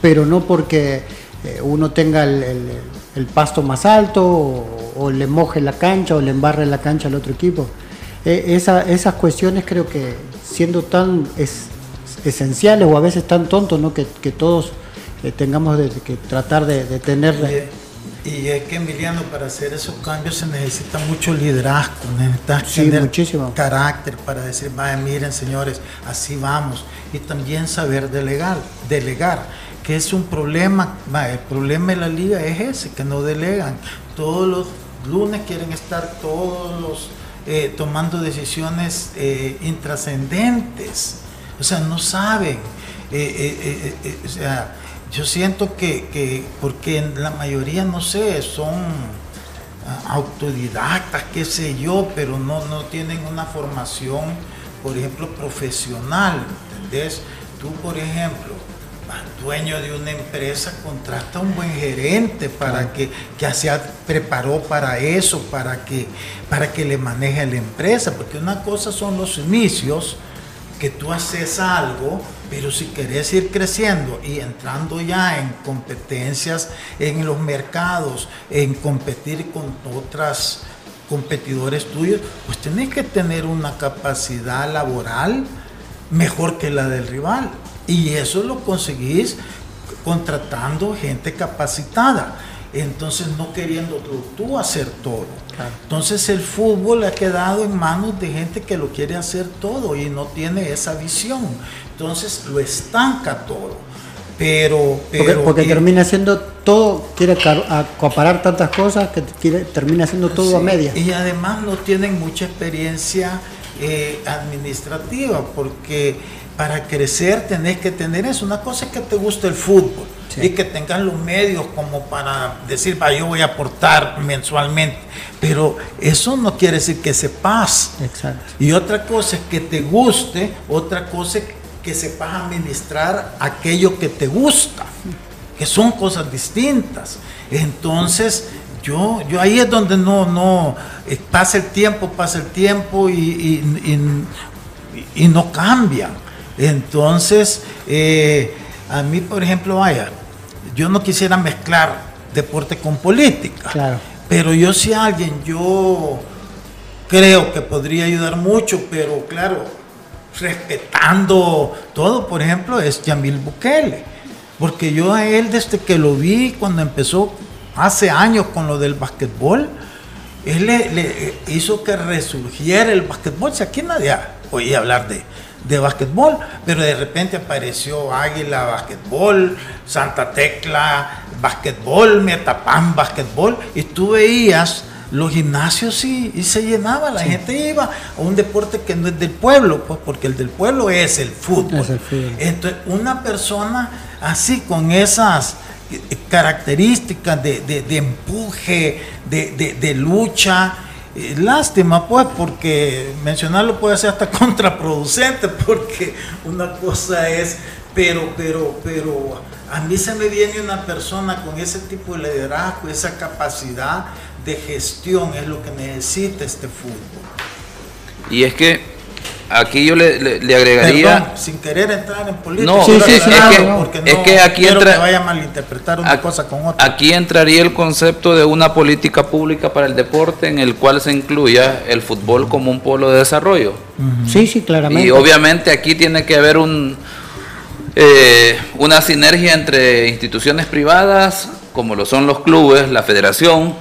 pero no porque eh, uno tenga el pasto más alto o, o le moje la cancha o le embarre la cancha al otro equipo. Eh, esa- esas cuestiones creo que siendo tan es- esenciales o a veces tan tontos ¿no? que, que todos eh, tengamos de- que tratar de, de tener... Y es que Emiliano, para hacer esos cambios se necesita mucho liderazgo, necesitas Sí, tener muchísimo. carácter para decir, vaya, miren señores, así vamos. Y también saber delegar, delegar, que es un problema, el problema de la liga es ese, que no delegan. Todos los lunes quieren estar todos los eh, tomando decisiones eh, intrascendentes. O sea, no saben. Eh, o sea, yo siento que, que, porque la mayoría, no sé, son ah, autodidactas, qué sé yo, pero no, no tienen una formación, por ejemplo, profesional, ¿entendés? Tú, por ejemplo, dueño de una empresa, contrata a un buen gerente para que, que se preparó para eso, para que, para que le maneje la empresa, porque una cosa son los inicios, que tú haces algo, pero si querés ir creciendo y entrando ya en competencias en los mercados, en competir con otras competidores tuyos, pues tenés que tener una capacidad laboral mejor que la del rival. Y eso lo conseguís contratando gente capacitada. Entonces no queriendo tú, tú hacer todo. Entonces el fútbol ha quedado en manos de gente que lo quiere hacer todo y no tiene esa visión. Entonces lo estanca todo. Pero, Porque, pero porque y- termina siendo todo, quiere acaparar tantas cosas que quiere, termina siendo todo a media. Y además no tienen mucha experiencia eh, administrativa, porque para crecer tenés que tener eso. Una cosa es que te guste el fútbol y que tengas los medios como para decir, va, yo voy a aportar mensualmente. Pero eso no quiere decir que sepas. Exacto. Y otra cosa es que te guste, otra cosa es que sepas administrar aquello que te gusta, que son cosas distintas. Entonces, yo, yo ahí es donde no, no, eh, pasa el tiempo, pasa el tiempo y, y- y- y no cambian. Entonces, eh, a mí, por ejemplo, vaya, yo no quisiera mezclar deporte con política. Claro. Pero yo si alguien, yo creo que podría ayudar mucho, pero claro, respetando todo, por ejemplo, es Yamil Bukele. Porque yo a él desde que lo vi cuando empezó hace años con lo del basquetbol, él le, le hizo que resurgiera el basquetbol. Si aquí nadie oía hablar de, de basquetbol, pero de repente apareció Águila Basquetbol, Santa Tecla Basquetbol, Metapán Basquetbol, y tú veías los gimnasios y, y se llenaba, la gente iba a un deporte que no es del pueblo, pues porque el del pueblo es el fútbol. Es el fútbol. Entonces, una persona así con esas características de, de- de empuje, de, de- de lucha, eh, lástima pues, porque mencionarlo puede ser hasta contraproducente, porque una cosa es, pero, pero, pero a mí se me viene una persona con ese tipo de liderazgo, esa capacidad de gestión, es lo que necesita este fútbol. Y es que aquí yo le, le- le agregaría... Perdón, sin querer entrar en política. No, sí, es que- porque es no que aquí quiero entra- que vaya a malinterpretar una cosa con otra. Aquí entraría el concepto de una política pública para el deporte en el cual se incluya el fútbol como un polo de desarrollo. Sí, sí, claramente. Y obviamente aquí tiene que haber un, eh, una sinergia entre instituciones privadas, como lo son los clubes, la federación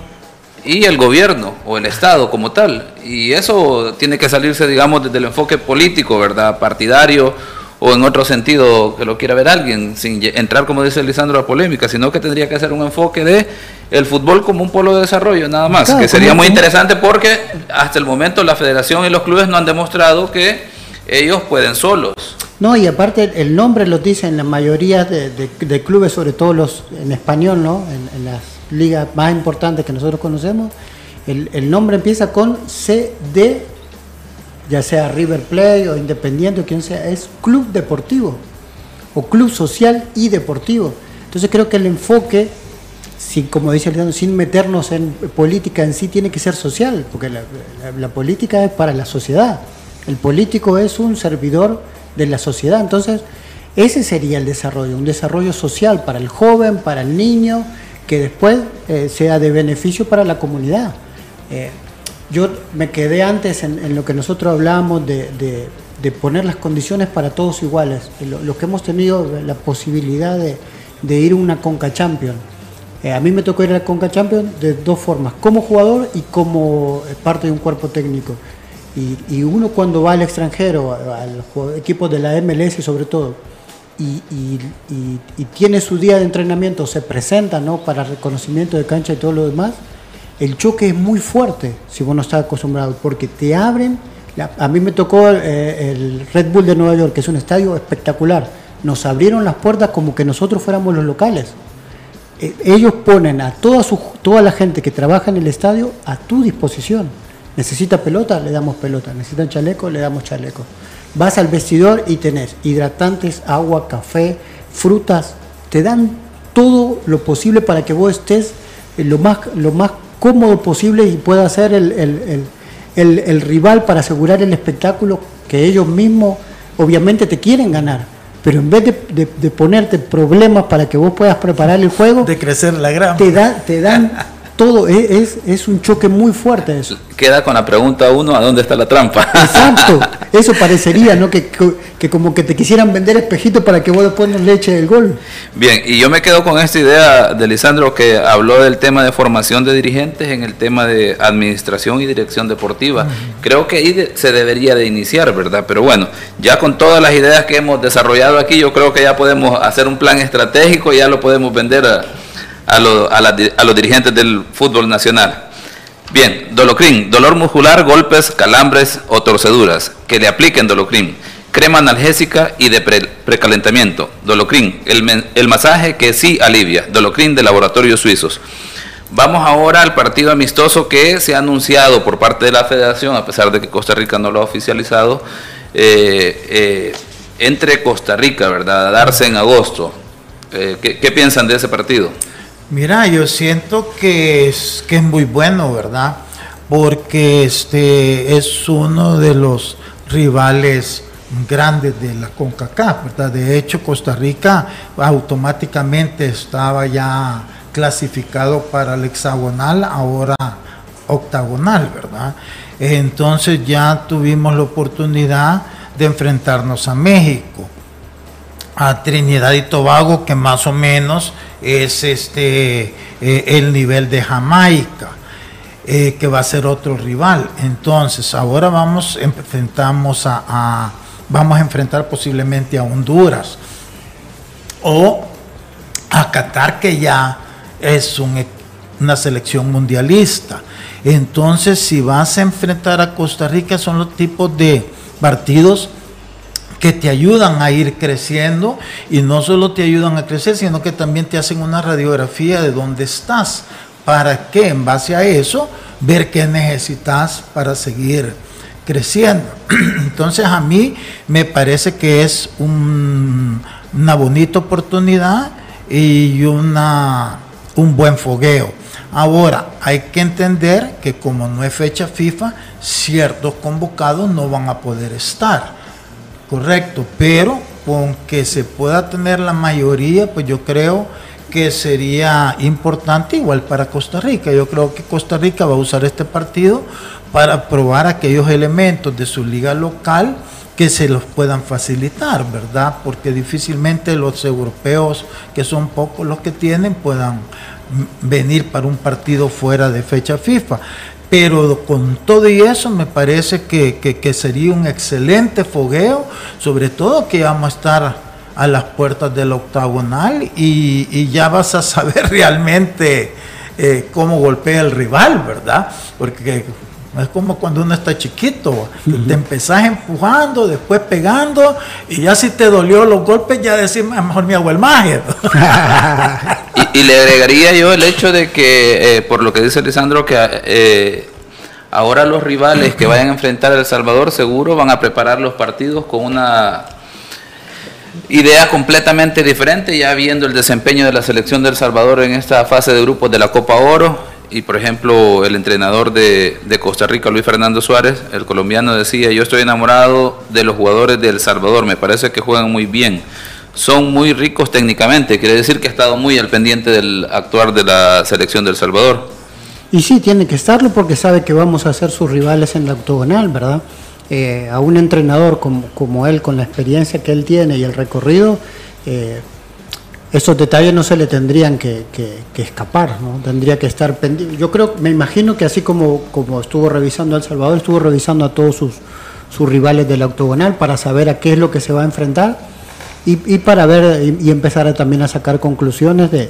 y el gobierno o el Estado como tal. Y eso tiene que salirse, digamos, desde el enfoque político, ¿verdad? Partidario o en otro sentido que lo quiera ver alguien, sin entrar, como dice Lisandro, a polémica, sino que tendría que ser un enfoque de el fútbol como un polo de desarrollo, nada más, que sería muy interesante porque hasta el momento la federación y los clubes no han demostrado que ellos pueden solos. No, y aparte el nombre lo dice en la mayoría de, clubes, sobre todo los en español, ¿no? En, las ligas más importantes que nosotros conocemos, el, nombre empieza con CD ya sea River Plate o Independiente o quien sea, es club deportivo o club social y deportivo. Entonces creo que el enfoque, sin, como dice Alejandro, sin meternos en política en sí, tiene que ser social, porque la, política es para la sociedad. El político es un servidor de la sociedad. Entonces, ese sería el desarrollo, un desarrollo social para el joven, para el niño, que después eh, sea de beneficio para la comunidad. Eh, yo me quedé antes en, lo que nosotros hablamos de, poner las condiciones para todos iguales. Los que hemos tenido la posibilidad de, ir a una Conca Champion. Eh, a mí me tocó ir a la Conca Champion de dos formas, como jugador y como parte de un cuerpo técnico. Y, uno cuando va al extranjero, a los equipos de la MLS sobre todo, y, y, tiene su día de entrenamiento, se presenta ¿no? para reconocimiento de cancha y todo lo demás, el choque es muy fuerte si vos no estás acostumbrado, porque te abren. a mí me tocó eh, el Red Bull de Nueva York, que es un estadio espectacular. Nos abrieron las puertas como que nosotros fuéramos los locales. Eh, ellos ponen a toda, su, toda la gente que trabaja en el estadio a tu disposición. Necesita pelota, le damos pelota. Necesitan chaleco, le damos chaleco. Vas al vestidor y tenés hidratantes, agua, café, frutas. Te dan todo lo posible para que vos estés lo más, lo más cómodo posible y pueda ser el, el, rival para asegurar el espectáculo que ellos mismos obviamente te quieren ganar. Pero en vez de, ponerte problemas para que vos puedas preparar el juego, de crecer la grama, te, da, te dan todo, es, es, un choque muy fuerte eso. Queda con la pregunta uno, ¿a dónde está la trampa? Exacto, eso parecería, ¿no? Que, que, como que te quisieran vender espejitos para que vos después no le eches el gol. Bien, y yo me quedo con esta idea de Lisandro que habló del tema de formación de dirigentes en el tema de administración y dirección deportiva. Creo que ahí se debería de iniciar, ¿verdad? Pero bueno, ya con todas las ideas que hemos desarrollado aquí, yo creo que ya podemos hacer un plan estratégico y ya lo podemos vender a a, los dirigentes del fútbol nacional. Bien, Dolocrin, dolor muscular, golpes, calambres o torceduras. Que le apliquen Dolocrin. Crema analgésica y de precalentamiento. Dolocrin, el, el masaje que sí alivia. Dolocrin de laboratorios suizos. Vamos ahora al partido amistoso que se ha anunciado por parte de la federación, a pesar de que Costa Rica no lo ha oficializado, eh, eh, entre Costa Rica, ¿verdad? A darse en agosto. Eh, ¿Qué piensan de ese partido? Mira, yo siento que es, que es muy bueno, ¿verdad? Porque este es uno de los rivales grandes de la CONCACAF, ¿verdad? De hecho, Costa Rica automáticamente estaba ya clasificado para el hexagonal, ahora octagonal, ¿verdad? Entonces ya tuvimos la oportunidad de enfrentarnos a México, a Trinidad y Tobago, que más o menos es este, eh, el nivel de Jamaica, eh, que va a ser otro rival. Entonces, ahora vamos, enfrentamos a, vamos a enfrentar posiblemente a Honduras o a Qatar, que ya es una selección mundialista. Entonces, si vas a enfrentar a Costa Rica, son los tipos de partidos que te ayudan a ir creciendo y no solo te ayudan a crecer, sino que también te hacen una radiografía de dónde estás, para que en base a eso ver qué necesitas para seguir creciendo. Entonces a mí me parece que es una bonita oportunidad y una, un buen fogueo. Ahora, hay que entender que como no es fecha FIFA, ciertos convocados no van a poder estar. Correcto, pero con que se pueda tener la mayoría, pues yo creo que sería importante igual para Costa Rica. Yo creo que Costa Rica va a usar este partido para probar aquellos elementos de su liga local que se los puedan facilitar, ¿verdad? Porque difícilmente los europeos, que son pocos los que tienen, puedan venir para un partido fuera de fecha FIFA. Pero con todo y eso me parece que, que- sería un excelente fogueo, sobre todo que vamos a estar a las puertas del octagonal y, y ya vas a saber realmente eh, cómo golpea el rival, ¿verdad? Porque es como cuando uno está chiquito, que te empezás empujando, después pegando, y ya si te dolió los golpes, ya decís, "Ah, mejor me hago el maje. Y, y le agregaría yo el hecho de que, eh, por lo que dice Lisandro, que eh, ahora los rivales que vayan a enfrentar a El Salvador seguro van a preparar los partidos con una idea completamente diferente, ya viendo el desempeño de la selección de El Salvador en esta fase de grupos de la Copa Oro. Y por ejemplo, el entrenador de, Costa Rica, Luis Fernando Suárez, el colombiano, decía, yo estoy enamorado de los jugadores de El Salvador, me parece que juegan muy bien son muy ricos técnicamente, quiere decir que ha estado muy al pendiente del actuar de la selección del Salvador. Y sí, tiene que estarlo porque sabe que vamos a ser sus rivales en la octogonal, ¿verdad? Eh, a un entrenador como, como él, con la experiencia que él tiene y el recorrido, eh, esos detalles no se le tendrían que, que- que escapar, ¿no? Tendría que estar pendiente. Yo creo, me imagino que así como, como estuvo revisando a El Salvador, estuvo revisando a todos sus, sus rivales de la octogonal para saber a qué es lo que se va a enfrentar y, y para ver y, y empezar a también a sacar conclusiones de,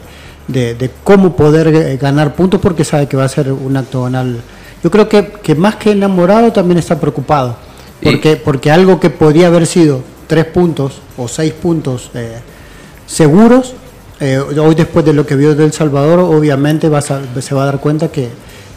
de- de cómo poder eh, ganar puntos porque sabe que va a ser un octogonal. Yo creo que, que más que enamorado también está preocupado porque, porque algo que podría haber sido tres puntos o seis puntos eh, seguros, eh, hoy después de lo que vio del Salvador, obviamente a se va a dar cuenta que,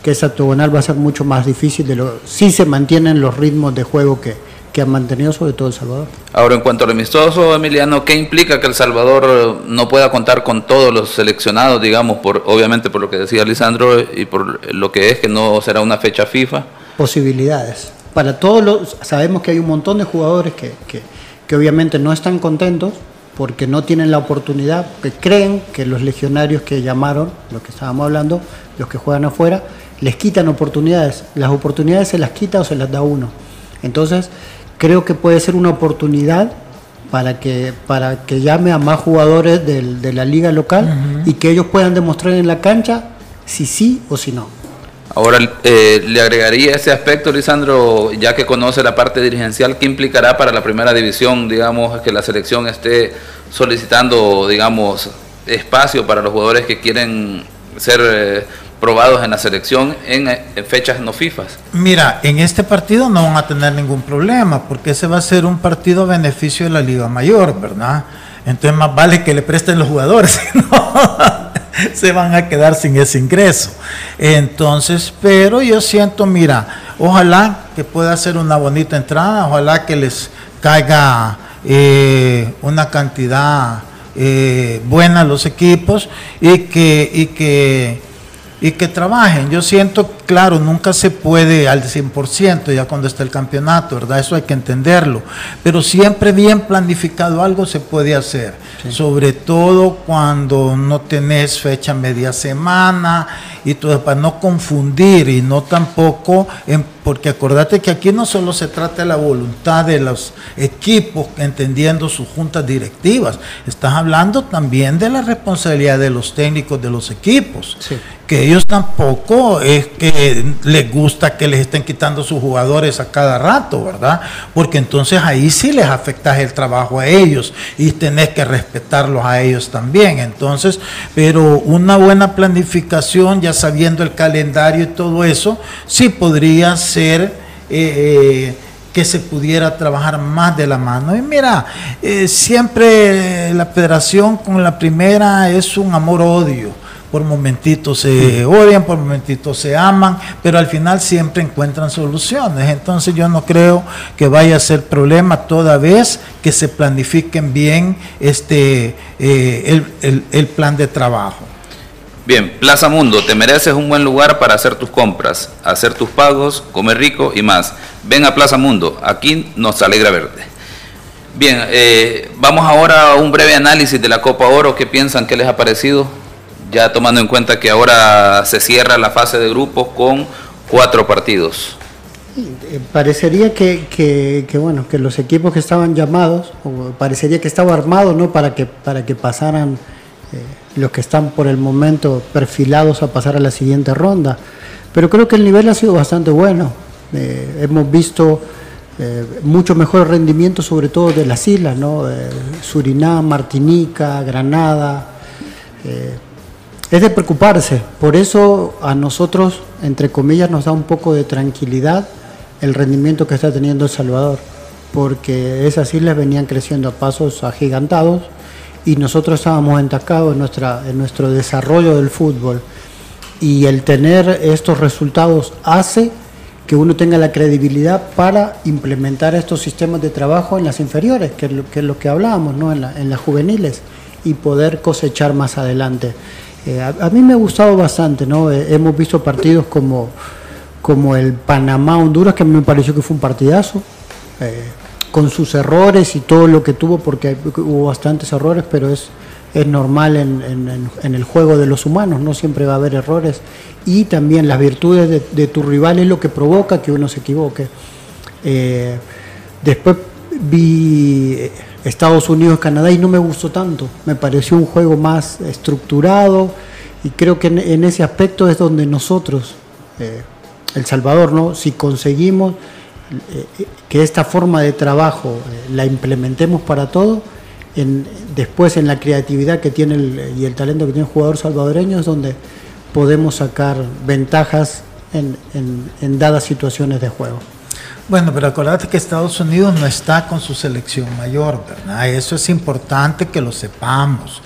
que ese octogonal va a ser mucho más difícil de lo si se mantienen los ritmos de juego que, que han mantenido sobre todo El Salvador. Ahora, en cuanto al amistoso, Emiliano, ¿qué implica que El Salvador eh, no pueda contar con todos los seleccionados, digamos, por obviamente por lo que decía Lisandro y por lo que es que no será una fecha FIFA? posibilidades. Para todos los, sabemos que hay un montón de jugadores que, que, que obviamente no están contentos porque no tienen la oportunidad, que creen que los legionarios que llamaron, los que estábamos hablando, los que juegan afuera, les quitan oportunidades. Las oportunidades se las quita o se las da uno. Entonces, creo que puede ser una oportunidad para que, para que llame a más jugadores del- de la liga local y que ellos puedan demostrar en la cancha si sí o si no. Ahora, eh, le agregaría ese aspecto, Lisandro, ya que conoce la parte dirigencial, ¿qué implicará para la primera división, digamos, que la selección esté solicitando, digamos, espacio para los jugadores que quieren ser eh, probados en la selección en, fechas no FIFAs? Mira, en este partido no van a tener ningún problema, porque ese va a ser un partido a beneficio de la Liga Mayor, ¿verdad? Entonces más vale que le presten los jugadores, no se van a quedar sin ese ingreso. Entonces, pero yo siento, mira, ojalá que pueda ser una bonita entrada, ojalá que les caiga eh, una cantidad eh, buena a los equipos y que, y que y que trabajen. Yo siento, claro, nunca se puede al 100% ya cuando está el campeonato, ¿verdad? Eso hay que entenderlo. Pero siempre bien planificado algo se puede hacer. Sobre todo cuando no tenés fecha media semana y todo, para no confundir y no tampoco, en- porque acordate que aquí no solo se trata de la voluntad de los equipos, entendiendo sus juntas directivas, estás hablando también de la responsabilidad de los técnicos de los equipos que ellos tampoco es que les gusta que les estén quitando sus jugadores a cada rato, ¿verdad? Porque entonces ahí sí les afectas el trabajo a ellos y tenés que respetarlos a ellos también. Entonces, pero una buena planificación, ya sabiendo el calendario y todo eso, sí podría ser... eh, eh, que se pudiera trabajar más de la mano. Y mira, eh, siempre la federación con la primera es un amor-odio por momentitos se odian, por momentitos se aman, pero al final siempre encuentran soluciones. Entonces yo no creo que vaya a ser problema toda vez que se planifiquen bien este eh, el, el- el plan de trabajo. Bien, Plaza Mundo, te mereces un buen lugar para hacer tus compras, hacer tus pagos, comer rico y más. Ven a Plaza Mundo, aquí nos alegra verte. Bien, eh, vamos ahora a un breve análisis de la Copa Oro. ¿Qué piensan? ¿Qué les ha parecido? Ya tomando en cuenta que ahora se cierra la fase de grupos con cuatro partidos. Eh, Parecería que, que- bueno que los equipos que estaban llamados o parecería que estaba armado no para que para que pasaran eh, los que están por el momento perfilados a pasar a la siguiente ronda. Pero creo que el nivel ha sido bastante bueno. Eh, hemos visto eh, mucho mejor rendimiento sobre todo de las islas no Eh, Surinam Martinica Granada. Eh, es de preocuparse. Por eso a nosotros, entre comillas, nos da un poco de tranquilidad el rendimiento que está teniendo El Salvador, porque esas islas venían creciendo a pasos agigantados y nosotros estábamos entacados en, nuestra, en nuestro desarrollo del fútbol. Y el tener estos resultados hace que uno tenga la credibilidad para implementar estos sistemas de trabajo en las inferiores, que es lo que, hablábamos, ¿no? en, la- en las juveniles, y poder cosechar más adelante. Eh, a, a mí me ha gustado bastante, ¿no? Eh, hemos visto partidos como, como el Panamá-Honduras, que a mí me pareció que fue un partidazo, eh, con sus errores y todo lo que tuvo, porque hubo bastantes errores, pero es, es normal en, en- el juego de los humanos, no siempre va a haber errores. Y también las virtudes de, de tu rival es lo que provoca que uno se equivoque. Eh, después vi eh, Estados Unidos-Canadá y no me gustó tanto. Me pareció un juego más estructurado y creo que en, ese aspecto es donde nosotros, eh, El Salvador, ¿no? si conseguimos que esta forma de trabajo eh, la implementemos para todo, en- después en la creatividad que tiene el- y el talento que tiene el jugador salvadoreño es donde podemos sacar ventajas en- en- en dadas situaciones de juego. Bueno, pero acuérdate que Estados Unidos no está con su selección mayor, ¿verdad? Eso es importante que lo sepamos,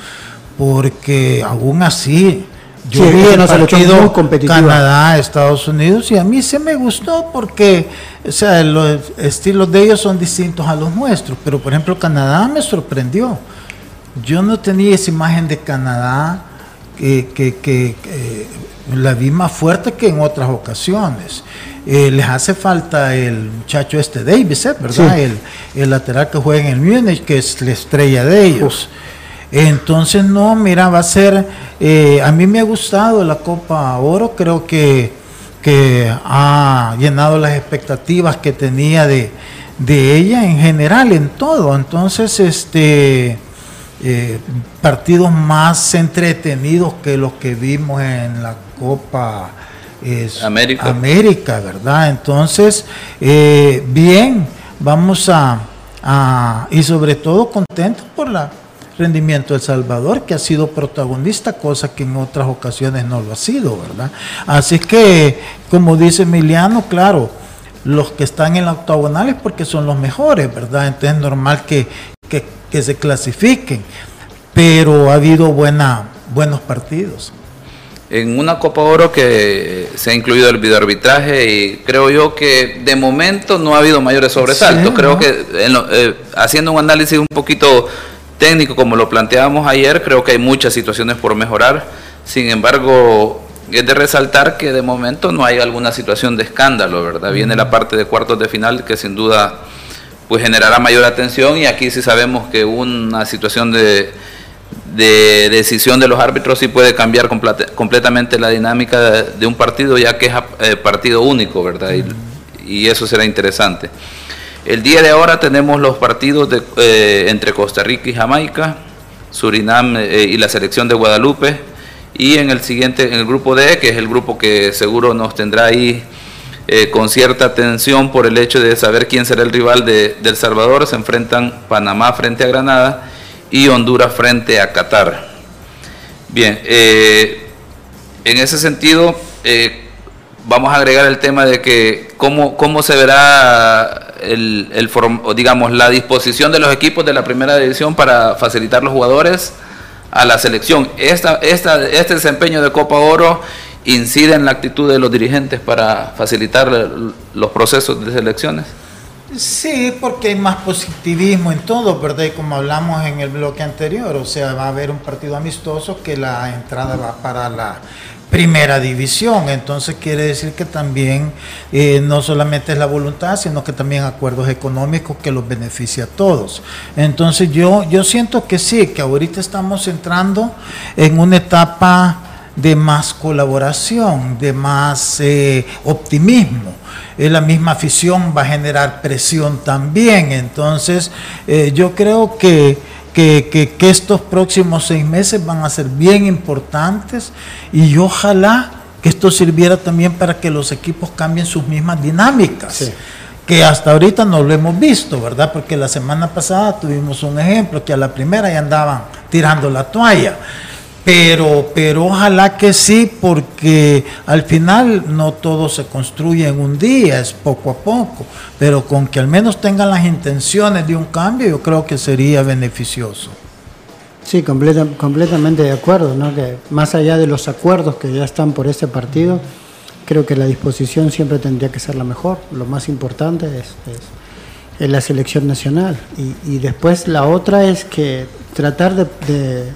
porque aún así, yo Sí, vi el selección partido. Canadá, Estados Unidos, y a mí se me gustó porque, o sea, los estilos de ellos son distintos a los nuestros, pero por ejemplo Canadá me sorprendió. Yo no tenía esa imagen de Canadá que, que- que- que la vi más fuerte que en otras ocasiones. Eh, les hace falta el muchacho este Davis, ¿eh? ¿verdad? Sí. El, el lateral que juega en el Múnich, que es la estrella de ellos. Entonces, no, mira, va a ser, eh, a mí me ha gustado la Copa Oro, creo que, que ha llenado las expectativas que tenía de, de ella en general, en todo. Entonces, este, eh, partidos más entretenidos que los que vimos en la Copa es América. América, ¿verdad? Entonces, eh, bien, vamos a, a- y sobre todo contentos por el rendimiento El Salvador, que ha sido protagonista, cosa que en otras ocasiones no lo ha sido, ¿verdad? Así que, como dice Emiliano, claro, los que están en la octagonal es porque son los mejores, ¿verdad? Entonces es normal que, que- que se clasifiquen, pero ha habido buena, buenos partidos. en una Copa Oro que se ha incluido el videoarbitraje y creo yo que de momento no ha habido mayores sobresaltos. Sí, creo ¿no? que en lo- eh, haciendo un análisis un poquito técnico como lo planteábamos ayer, creo que hay muchas situaciones por mejorar. Sin embargo, es de resaltar que de momento no hay alguna situación de escándalo, ¿verdad? Viene la parte de cuartos de final que sin duda pues generará mayor atención y aquí sí sabemos que una situación de, de decisión de los árbitros sí puede cambiar completa- completamente la dinámica de, de un partido ya que es eh, partido único, ¿verdad? Y, y eso será interesante. El día de ahora tenemos los partidos eh, entre Costa Rica y Jamaica, Surinam eh, y la selección de Guadalupe y en el siguiente, en el grupo D, que es el grupo que seguro nos tendrá ahí eh, con cierta atención por el hecho de saber quién será el rival de, El Salvador, se enfrentan Panamá frente a Granada y Honduras frente a Qatar. Bien, en ese sentido, vamos a agregar el tema de que cómo, cómo se verá el, el digamos la disposición de los equipos de la primera división para facilitar los jugadores a la selección. Esta, esta, este desempeño de Copa Oro incide en la actitud de los dirigentes para facilitar los procesos de selecciones. Sí, porque hay más positivismo en todo, ¿verdad? Y como hablamos en el bloque anterior, o sea, va a haber un partido amistoso que la entrada va para la primera división. Entonces quiere decir que también eh, no solamente es la voluntad, sino que también acuerdos económicos que los beneficia a todos. Entonces yo, yo siento que sí, que ahorita estamos entrando en una etapa de más colaboración, de más eh, optimismo. Eh, la misma afición va a generar presión también. Entonces, yo creo que, que, que, que estos próximos seis meses van a ser bien importantes y ojalá que esto sirviera también para que los equipos cambien sus mismas dinámicas. Sí. Que hasta ahorita no lo hemos visto, ¿verdad? Porque la semana pasada tuvimos un ejemplo que a la primera ya andaban tirando la toalla. Pero, pero ojalá que sí, porque al final no todo se construye en un día, es poco a poco. Pero con que al menos tengan las intenciones de un cambio, yo creo que sería beneficioso. Sí, completa- completamente de acuerdo, ¿no? Que más allá de los acuerdos que ya están por este partido, creo que la disposición siempre tendría que ser la mejor. Lo más importante es, es- la selección nacional. Y, y después la otra es que tratar de-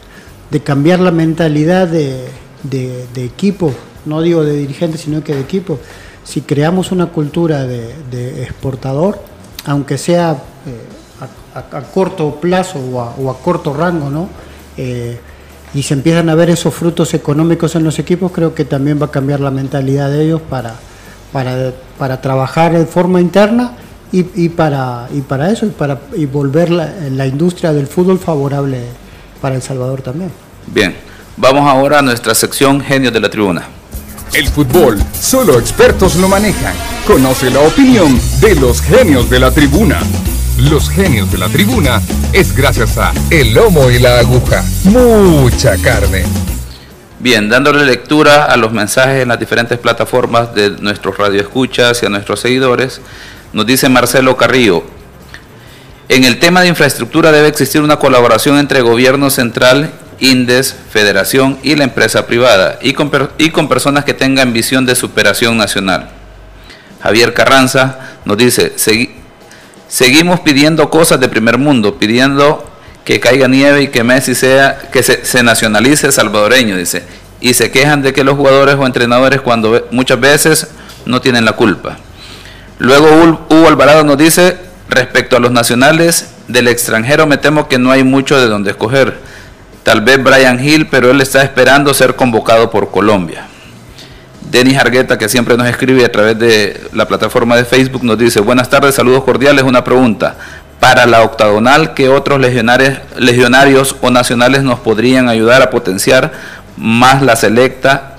de cambiar la mentalidad de, de- equipo, no digo de dirigentes, sino que de equipo. Si creamos una cultura de, exportador, aunque sea eh, a, corto plazo o a, o a corto rango, ¿no? Eh, y se empiezan a ver esos frutos económicos en los equipos, creo que también va a cambiar la mentalidad de ellos para, para, para trabajar de forma interna y, y para, y para eso, y para y volver la, la industria del fútbol favorable para El Salvador también. Bien, vamos ahora a nuestra sección Genios de la Tribuna. El fútbol, solo expertos lo manejan. Conoce la opinión de los genios de la tribuna. Los genios de la tribuna es gracias a El Lomo y la Aguja. Mucha carne. Bien, dándole lectura a los mensajes en las diferentes plataformas de nuestros radioescuchas y a nuestros seguidores, nos dice Marcelo Carrillo, en el tema de infraestructura debe existir una colaboración entre gobierno central, INDES, federación y la empresa privada, y con, personas que tengan visión de superación nacional. Javier Carranza nos dice, "Segui- seguimos pidiendo cosas de primer mundo, pidiendo que caiga nieve y que Messi sea, que se, se nacionalice salvadoreño, dice. Y se quejan de que los jugadores o entrenadores cuando muchas veces no tienen la culpa. Luego Hugo Alvarado nos dice, respecto a los nacionales del extranjero me temo que no hay mucho de donde escoger. Tal vez Brian Hill, pero él está esperando ser convocado por Colombia. Denis Argueta, que siempre nos escribe a través de la plataforma de Facebook, nos dice, buenas tardes, saludos cordiales, una pregunta. Para la octagonal, ¿qué otros legionarios, legionarios o nacionales nos podrían ayudar a potenciar más la selecta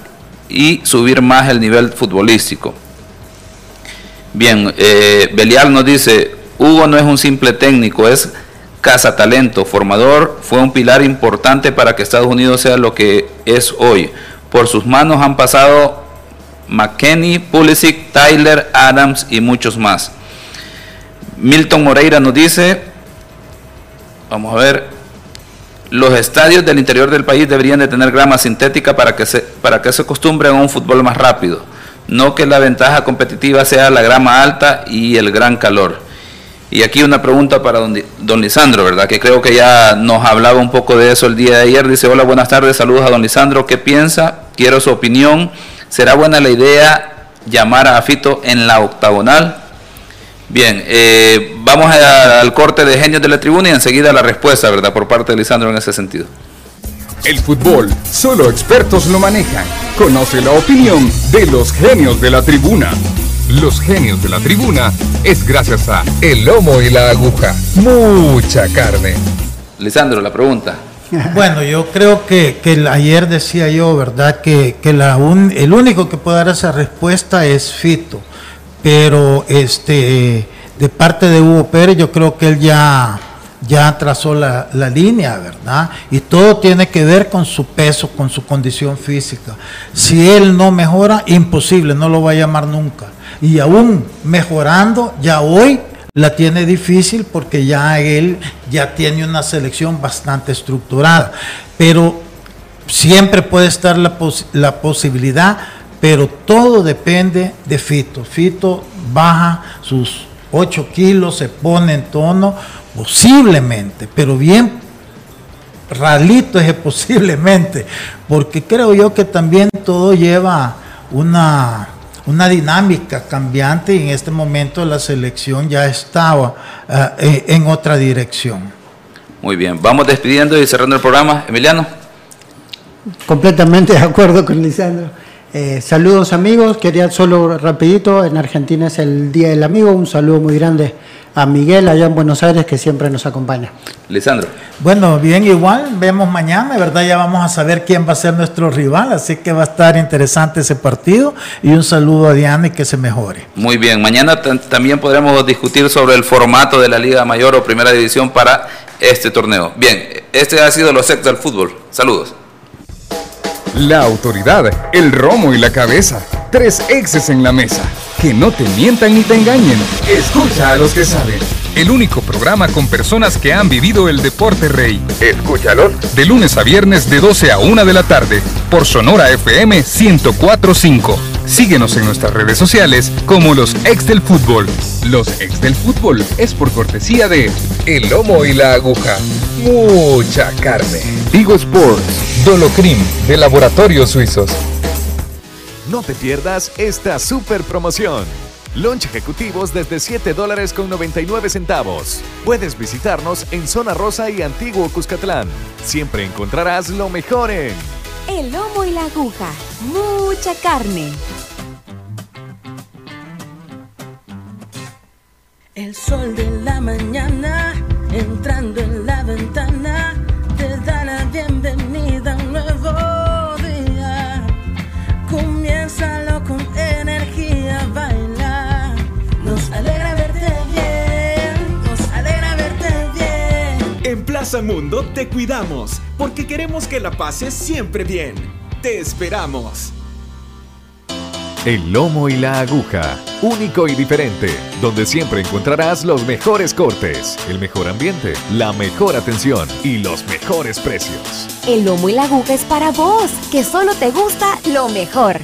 y subir más el nivel futbolístico? Bien, eh, Belial nos dice, Hugo no es un simple técnico, es cazatalento, formador, fue un pilar importante para que Estados Unidos sea lo que es hoy. Por sus manos han pasado McKenney, Pulisic, Tyler, Adams y muchos más. Milton Moreira nos dice, vamos a ver, los estadios del interior del país deberían de tener grama sintética para que se, para que se acostumbren a un fútbol más rápido, no que la ventaja competitiva sea la grama alta y el gran calor. Y aquí una pregunta para don, don Lisandro, ¿verdad? Que creo que ya nos hablaba un poco de eso el día de ayer. Dice, hola, buenas tardes, saludos a don Lisandro. ¿Qué piensa? Quiero su opinión. ¿Será buena la idea llamar a Fito en la octagonal? Bien, eh, vamos al corte de genios de la tribuna y enseguida la respuesta, ¿verdad? Por parte de Lisandro en ese sentido. El fútbol, solo expertos lo manejan. Conoce la opinión de los genios de la tribuna. Los genios de la tribuna es gracias a El Lomo y la Aguja. Mucha carne. Lisandro, la pregunta. Bueno, yo creo que, ayer decía yo, ¿verdad? Que, que la un- el único que puede dar esa respuesta es Fito. Pero este de parte de Hugo Pérez, yo creo que él ya, ya trazó la, la línea, ¿verdad? Y todo tiene que ver con su peso, con su condición física. Si él no mejora, imposible, no lo va a llamar nunca. Y aún mejorando, ya hoy la tiene difícil porque ya él ya tiene una selección bastante estructurada. Pero siempre puede estar la, pos- la posibilidad, pero todo depende de Fito. Fito baja sus 8 kilos, se pone en tono, posiblemente, pero bien ralito es posiblemente, porque creo yo que también todo lleva una, una dinámica cambiante y en este momento la selección ya estaba eh, en otra dirección. Muy bien, vamos despidiendo y cerrando el programa. Emiliano. Completamente de acuerdo con Lisandro. Eh, saludos amigos, quería solo rapidito, en Argentina es el Día del Amigo, un saludo muy grande a Miguel allá en Buenos Aires que siempre nos acompaña. Lisandro. Bueno, bien, igual, vemos mañana, ¿verdad? Ya vamos a saber quién va a ser nuestro rival, así que va a estar interesante ese partido y un saludo a Diana y que se mejore. Muy bien, mañana también podremos discutir sobre el formato de la Liga Mayor o Primera División para este torneo. Bien, este ha sido los ex del fútbol. Saludos. La autoridad, el romo y la cabeza. Tres exes en la mesa. Que no te mientan ni te engañen. Escucha a los que saben. El único programa con personas que han vivido el deporte rey. Escúchalos. De lunes a viernes de 12 a 1 de la tarde. Por Sonora FM 1045. Síguenos en nuestras redes sociales como los ex del fútbol. Los ex del fútbol es por cortesía de El Lomo y la Aguja. Mucha carne. Vigo Sports. Dolocrim de Laboratorios Suizos. No te pierdas esta super promoción. Lunch ejecutivos desde 7 dólares con 99 centavos. Puedes visitarnos en Zona Rosa y Antiguo Cuscatlán. Siempre encontrarás lo mejor en El lomo y la aguja. Mucha carne. El sol de la mañana entrando en la ventana te da la bienvenida a un nuevo día. Comiénzalo con energía, Mundo te cuidamos porque queremos que la pases siempre bien. Te esperamos. El lomo y la aguja, único y diferente, donde siempre encontrarás los mejores cortes, el mejor ambiente, la mejor atención y los mejores precios. El lomo y la aguja es para vos, que solo te gusta lo mejor.